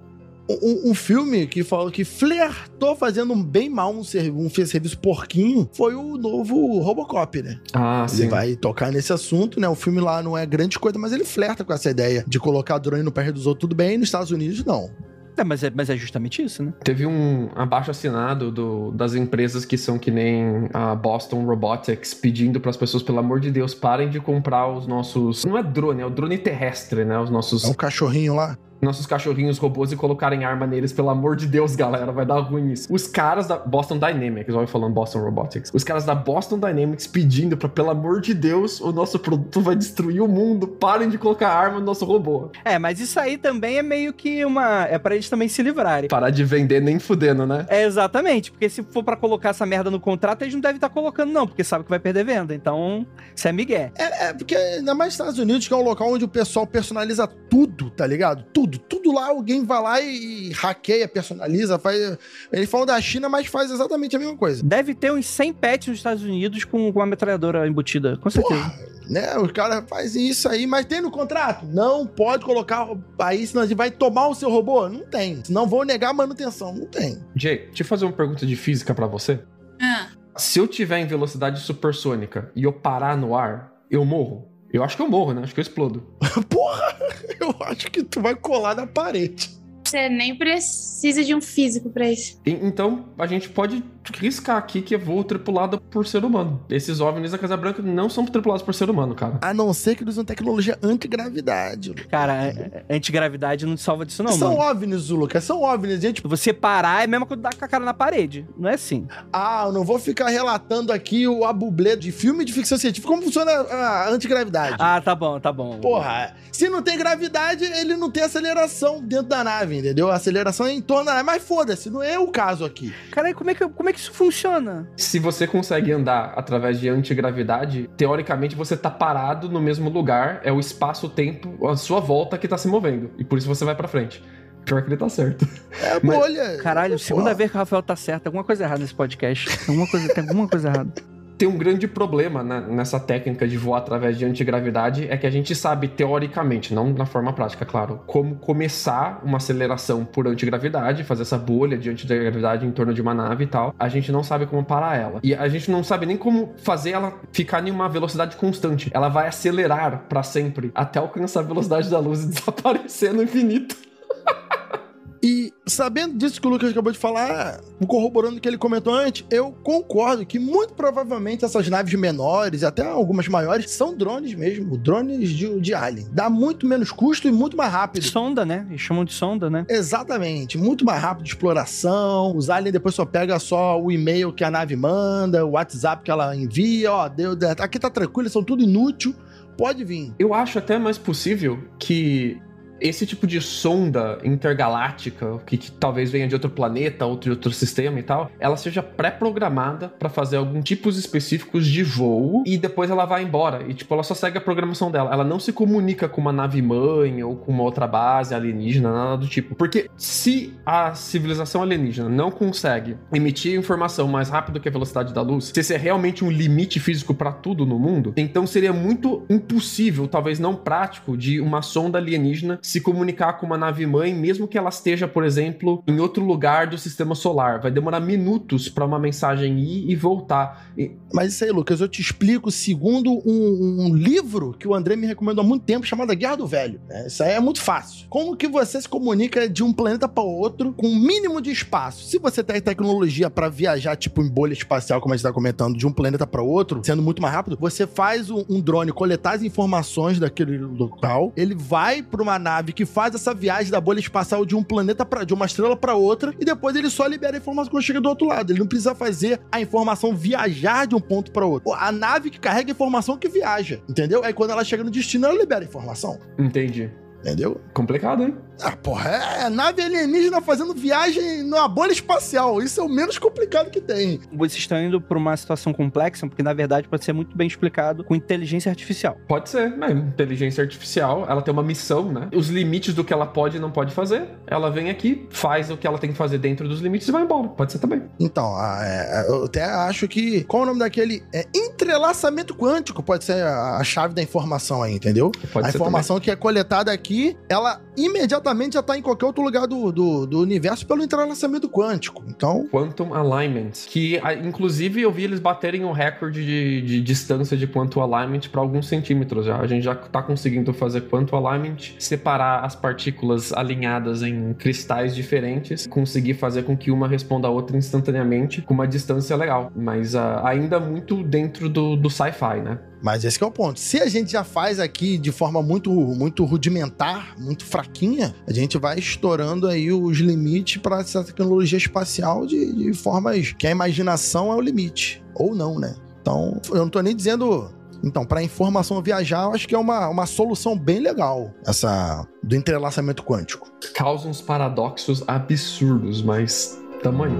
Um, um, filme que falou que flertou fazendo bem mal um, um serviço porquinho foi o novo Robocop, né? Ah, ele sim. vai tocar nesse assunto, né? O filme lá não é grande coisa, mas ele flerta com essa ideia de colocar drone no pé dos outros tudo bem, nos Estados Unidos não. É, mas é, mas é justamente isso, né? Teve um abaixo assinado do, das empresas que são que nem a Boston Robotics pedindo para as pessoas, pelo amor de Deus, parem de comprar os nossos. Não é drone, é o drone terrestre, né? Os nossos. É um cachorrinho lá nossos cachorrinhos robôs e colocarem arma neles, pelo amor de Deus, galera, vai dar ruim isso. Os caras da Boston Dynamics, olha falando Boston Robotics, os caras da Boston Dynamics pedindo pra, pelo amor de Deus, o nosso produto vai destruir o mundo, parem de colocar arma no nosso robô. É, mas isso aí também é meio que uma. É pra eles também se livrarem. Parar de vender nem fudendo, né? É, exatamente, porque se for para colocar essa merda no contrato, eles não devem estar tá colocando, não, porque sabe que vai perder venda. Então, isso é migué. É, é porque ainda mais Estados Unidos, que é um local onde o pessoal personaliza tudo, tá ligado? Tudo tudo. Tudo lá, alguém vai lá e hackeia, personaliza, faz. Ele falou da China, mas faz exatamente a mesma coisa. Deve ter uns 100 pets nos Estados Unidos com, com uma metralhadora embutida, com certeza. Porra, né? Os caras fazem isso aí, mas tem no contrato? Não pode colocar aí, senão a gente vai tomar o seu robô? Não tem. Senão vou negar a manutenção. Não tem. Jay, deixa eu fazer uma pergunta de física pra você. Ah, Se eu tiver em velocidade supersônica e eu parar no ar, eu morro? Eu acho que eu morro, né? Acho que eu explodo. [LAUGHS] Porra, eu acho que tu vai colar na parede. você nem precisa de um físico pra isso. E- então, a gente pode riscar aqui que é voo tripulado por ser humano. Esses OVNIs da Casa Branca não são tripulados por ser humano, cara. A não ser que eles usam tecnologia antigravidade. Lucas. Cara, a- a antigravidade não te salva disso, não, são mano. OVNIs, Lucas. São OVNIs. Gente, Você parar é mesmo quando dá com a cara na parede. Não é assim. ah, eu não vou ficar relatando aqui o abublê de filme de ficção científica. Como funciona a antigravidade? Ah, tá bom, tá bom. Porra, se não tem gravidade, ele não tem aceleração dentro da nave, entendeu? A aceleração é em torno da nave. Mas foda-se, não é o caso aqui. Cara, como é, que, como é que isso funciona? Se você consegue andar através de antigravidade, teoricamente você tá parado no mesmo lugar, é o espaço-tempo, a sua volta que tá se movendo. E por isso você vai pra frente. Pior que ele tá certo. É Mas- bolha. Caralho, segunda Porra. vez que o Rafael tá certo. Tem alguma coisa errada nesse podcast. Alguma coisa, tem alguma coisa errada. Tem um grande problema nessa técnica de voar através de antigravidade, é que a gente sabe teoricamente, não na forma prática, claro, como começar uma aceleração por antigravidade, fazer essa bolha de antigravidade em torno de uma nave e tal. A gente não sabe como parar ela. E a gente não sabe nem como fazer ela ficar em uma velocidade constante. Ela vai acelerar pra sempre até alcançar a velocidade da luz e [LAUGHS] desaparecer no infinito. [LAUGHS] E sabendo disso que o Lucas acabou de falar, corroborando o que ele comentou antes, eu concordo que muito provavelmente essas naves menores, e até algumas maiores, são drones mesmo, drones de, de alien. Dá muito menos custo e muito mais rápido. Sonda, né? Eles chamam de sonda, né? Exatamente, muito mais rápido de exploração. Os aliens depois só pega só o e-mail que a nave manda, o WhatsApp que ela envia, ó, deu, deu- aqui tá tranquilo, são tudo inútil, pode vir. Eu acho até mais possível que esse tipo de sonda intergaláctica, que, que talvez venha de outro planeta, outro, outro sistema e tal, ela seja pré-programada pra fazer alguns tipos específicos de voo e depois ela vai embora. E, tipo, ela só segue a programação dela. Ela não se comunica com uma nave mãe ou com uma outra base alienígena, nada do tipo. Porque se a civilização alienígena não consegue emitir informação mais rápido que a velocidade da luz, se esse é realmente um limite físico pra tudo no mundo, então seria muito impossível, talvez não prático, de uma sonda alienígena se comunicar com uma nave mãe, mesmo que ela esteja, por exemplo, em outro lugar do sistema solar. Vai demorar minutos pra uma mensagem ir e voltar. E- Mas isso aí, Lucas, eu te explico segundo um, um livro que o André me recomendou há muito tempo, chamado Guerra do Velho. né? Isso aí é muito fácil. Como que você se comunica de um planeta para outro com o mínimo de espaço? Se você tem tecnologia para viajar, tipo em bolha espacial, como a gente tá comentando, de um planeta para outro, sendo muito mais rápido, você faz um, um drone coletar as informações daquele local, ele vai para uma nave que faz essa viagem da bolha espacial de um planeta para de uma estrela para outra e depois ele só libera a informação quando chega do outro lado. Ele não precisa fazer a informação viajar de um ponto para outro. A nave que carrega a informação que viaja, entendeu? Aí quando ela chega no destino, ela libera a informação, Entendi. entendeu? Complicado, hein? Ah, porra, é nave alienígena fazendo viagem numa bolha espacial. Isso é o menos complicado que tem. Vocês estão indo pra uma situação complexa, porque na verdade pode ser muito bem explicado com inteligência artificial. Pode ser, né? Inteligência artificial, ela tem uma missão, né? Os limites do que ela pode e não pode fazer. Ela vem aqui, faz o que ela tem que fazer dentro dos limites e vai embora. Pode ser também. Então, ah, é, eu até acho que. Qual é o nome daquele? É entrelaçamento quântico pode ser a, a chave da informação aí, entendeu? Pode a ser informação que é coletada aqui, ela imediatamente já tá em qualquer outro lugar do, do, do universo pelo entrelaçamento quântico. Então, Quantum Alignment, que inclusive eu vi eles baterem o recorde de, de distância de Quantum Alignment para alguns centímetros já. A gente já tá conseguindo fazer Quantum Alignment, separar as partículas alinhadas em cristais diferentes, conseguir fazer com que uma responda a outra instantaneamente com uma distância legal, mas ah, ainda muito dentro do, do sci-fi, né? Mas esse é o ponto. Se a gente já faz aqui de forma muito, muito rudimentar, muito fraquinha, a gente vai estourando aí os limites para essa tecnologia espacial de, de formas que a imaginação é o limite. Ou não, né? Então, eu não tô nem dizendo. Então, para informação viajar, eu acho que é uma, uma solução bem legal, essa do entrelaçamento quântico. Causa uns paradoxos absurdos, mas tamanho.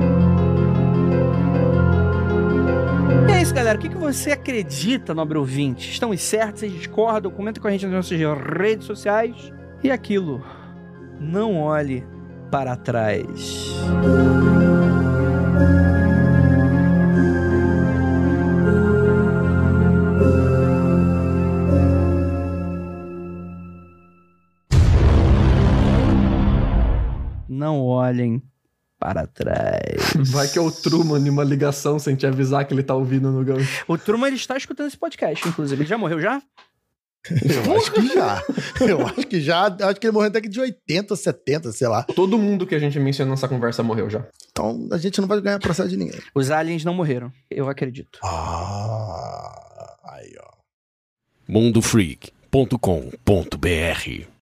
E isso, galera. O que você acredita, nobre ouvinte? Estamos certos? Vocês discordam? Comenta com a gente nas nossas redes sociais. E aquilo, não olhe para trás. Não olhem para trás. Vai que é o Truman em uma ligação sem te avisar que ele tá ouvindo no gancho. O Truman ele está escutando esse podcast, inclusive. Ele já morreu já? Eu acho que já. Eu acho que já. Acho que ele morreu até que de 80, 70, sei lá. Todo mundo que a gente menciona nessa conversa morreu já. Então a gente não vai ganhar processo de ninguém. Os aliens não morreram, eu acredito. Ah, aí ó. mundofreak.com.br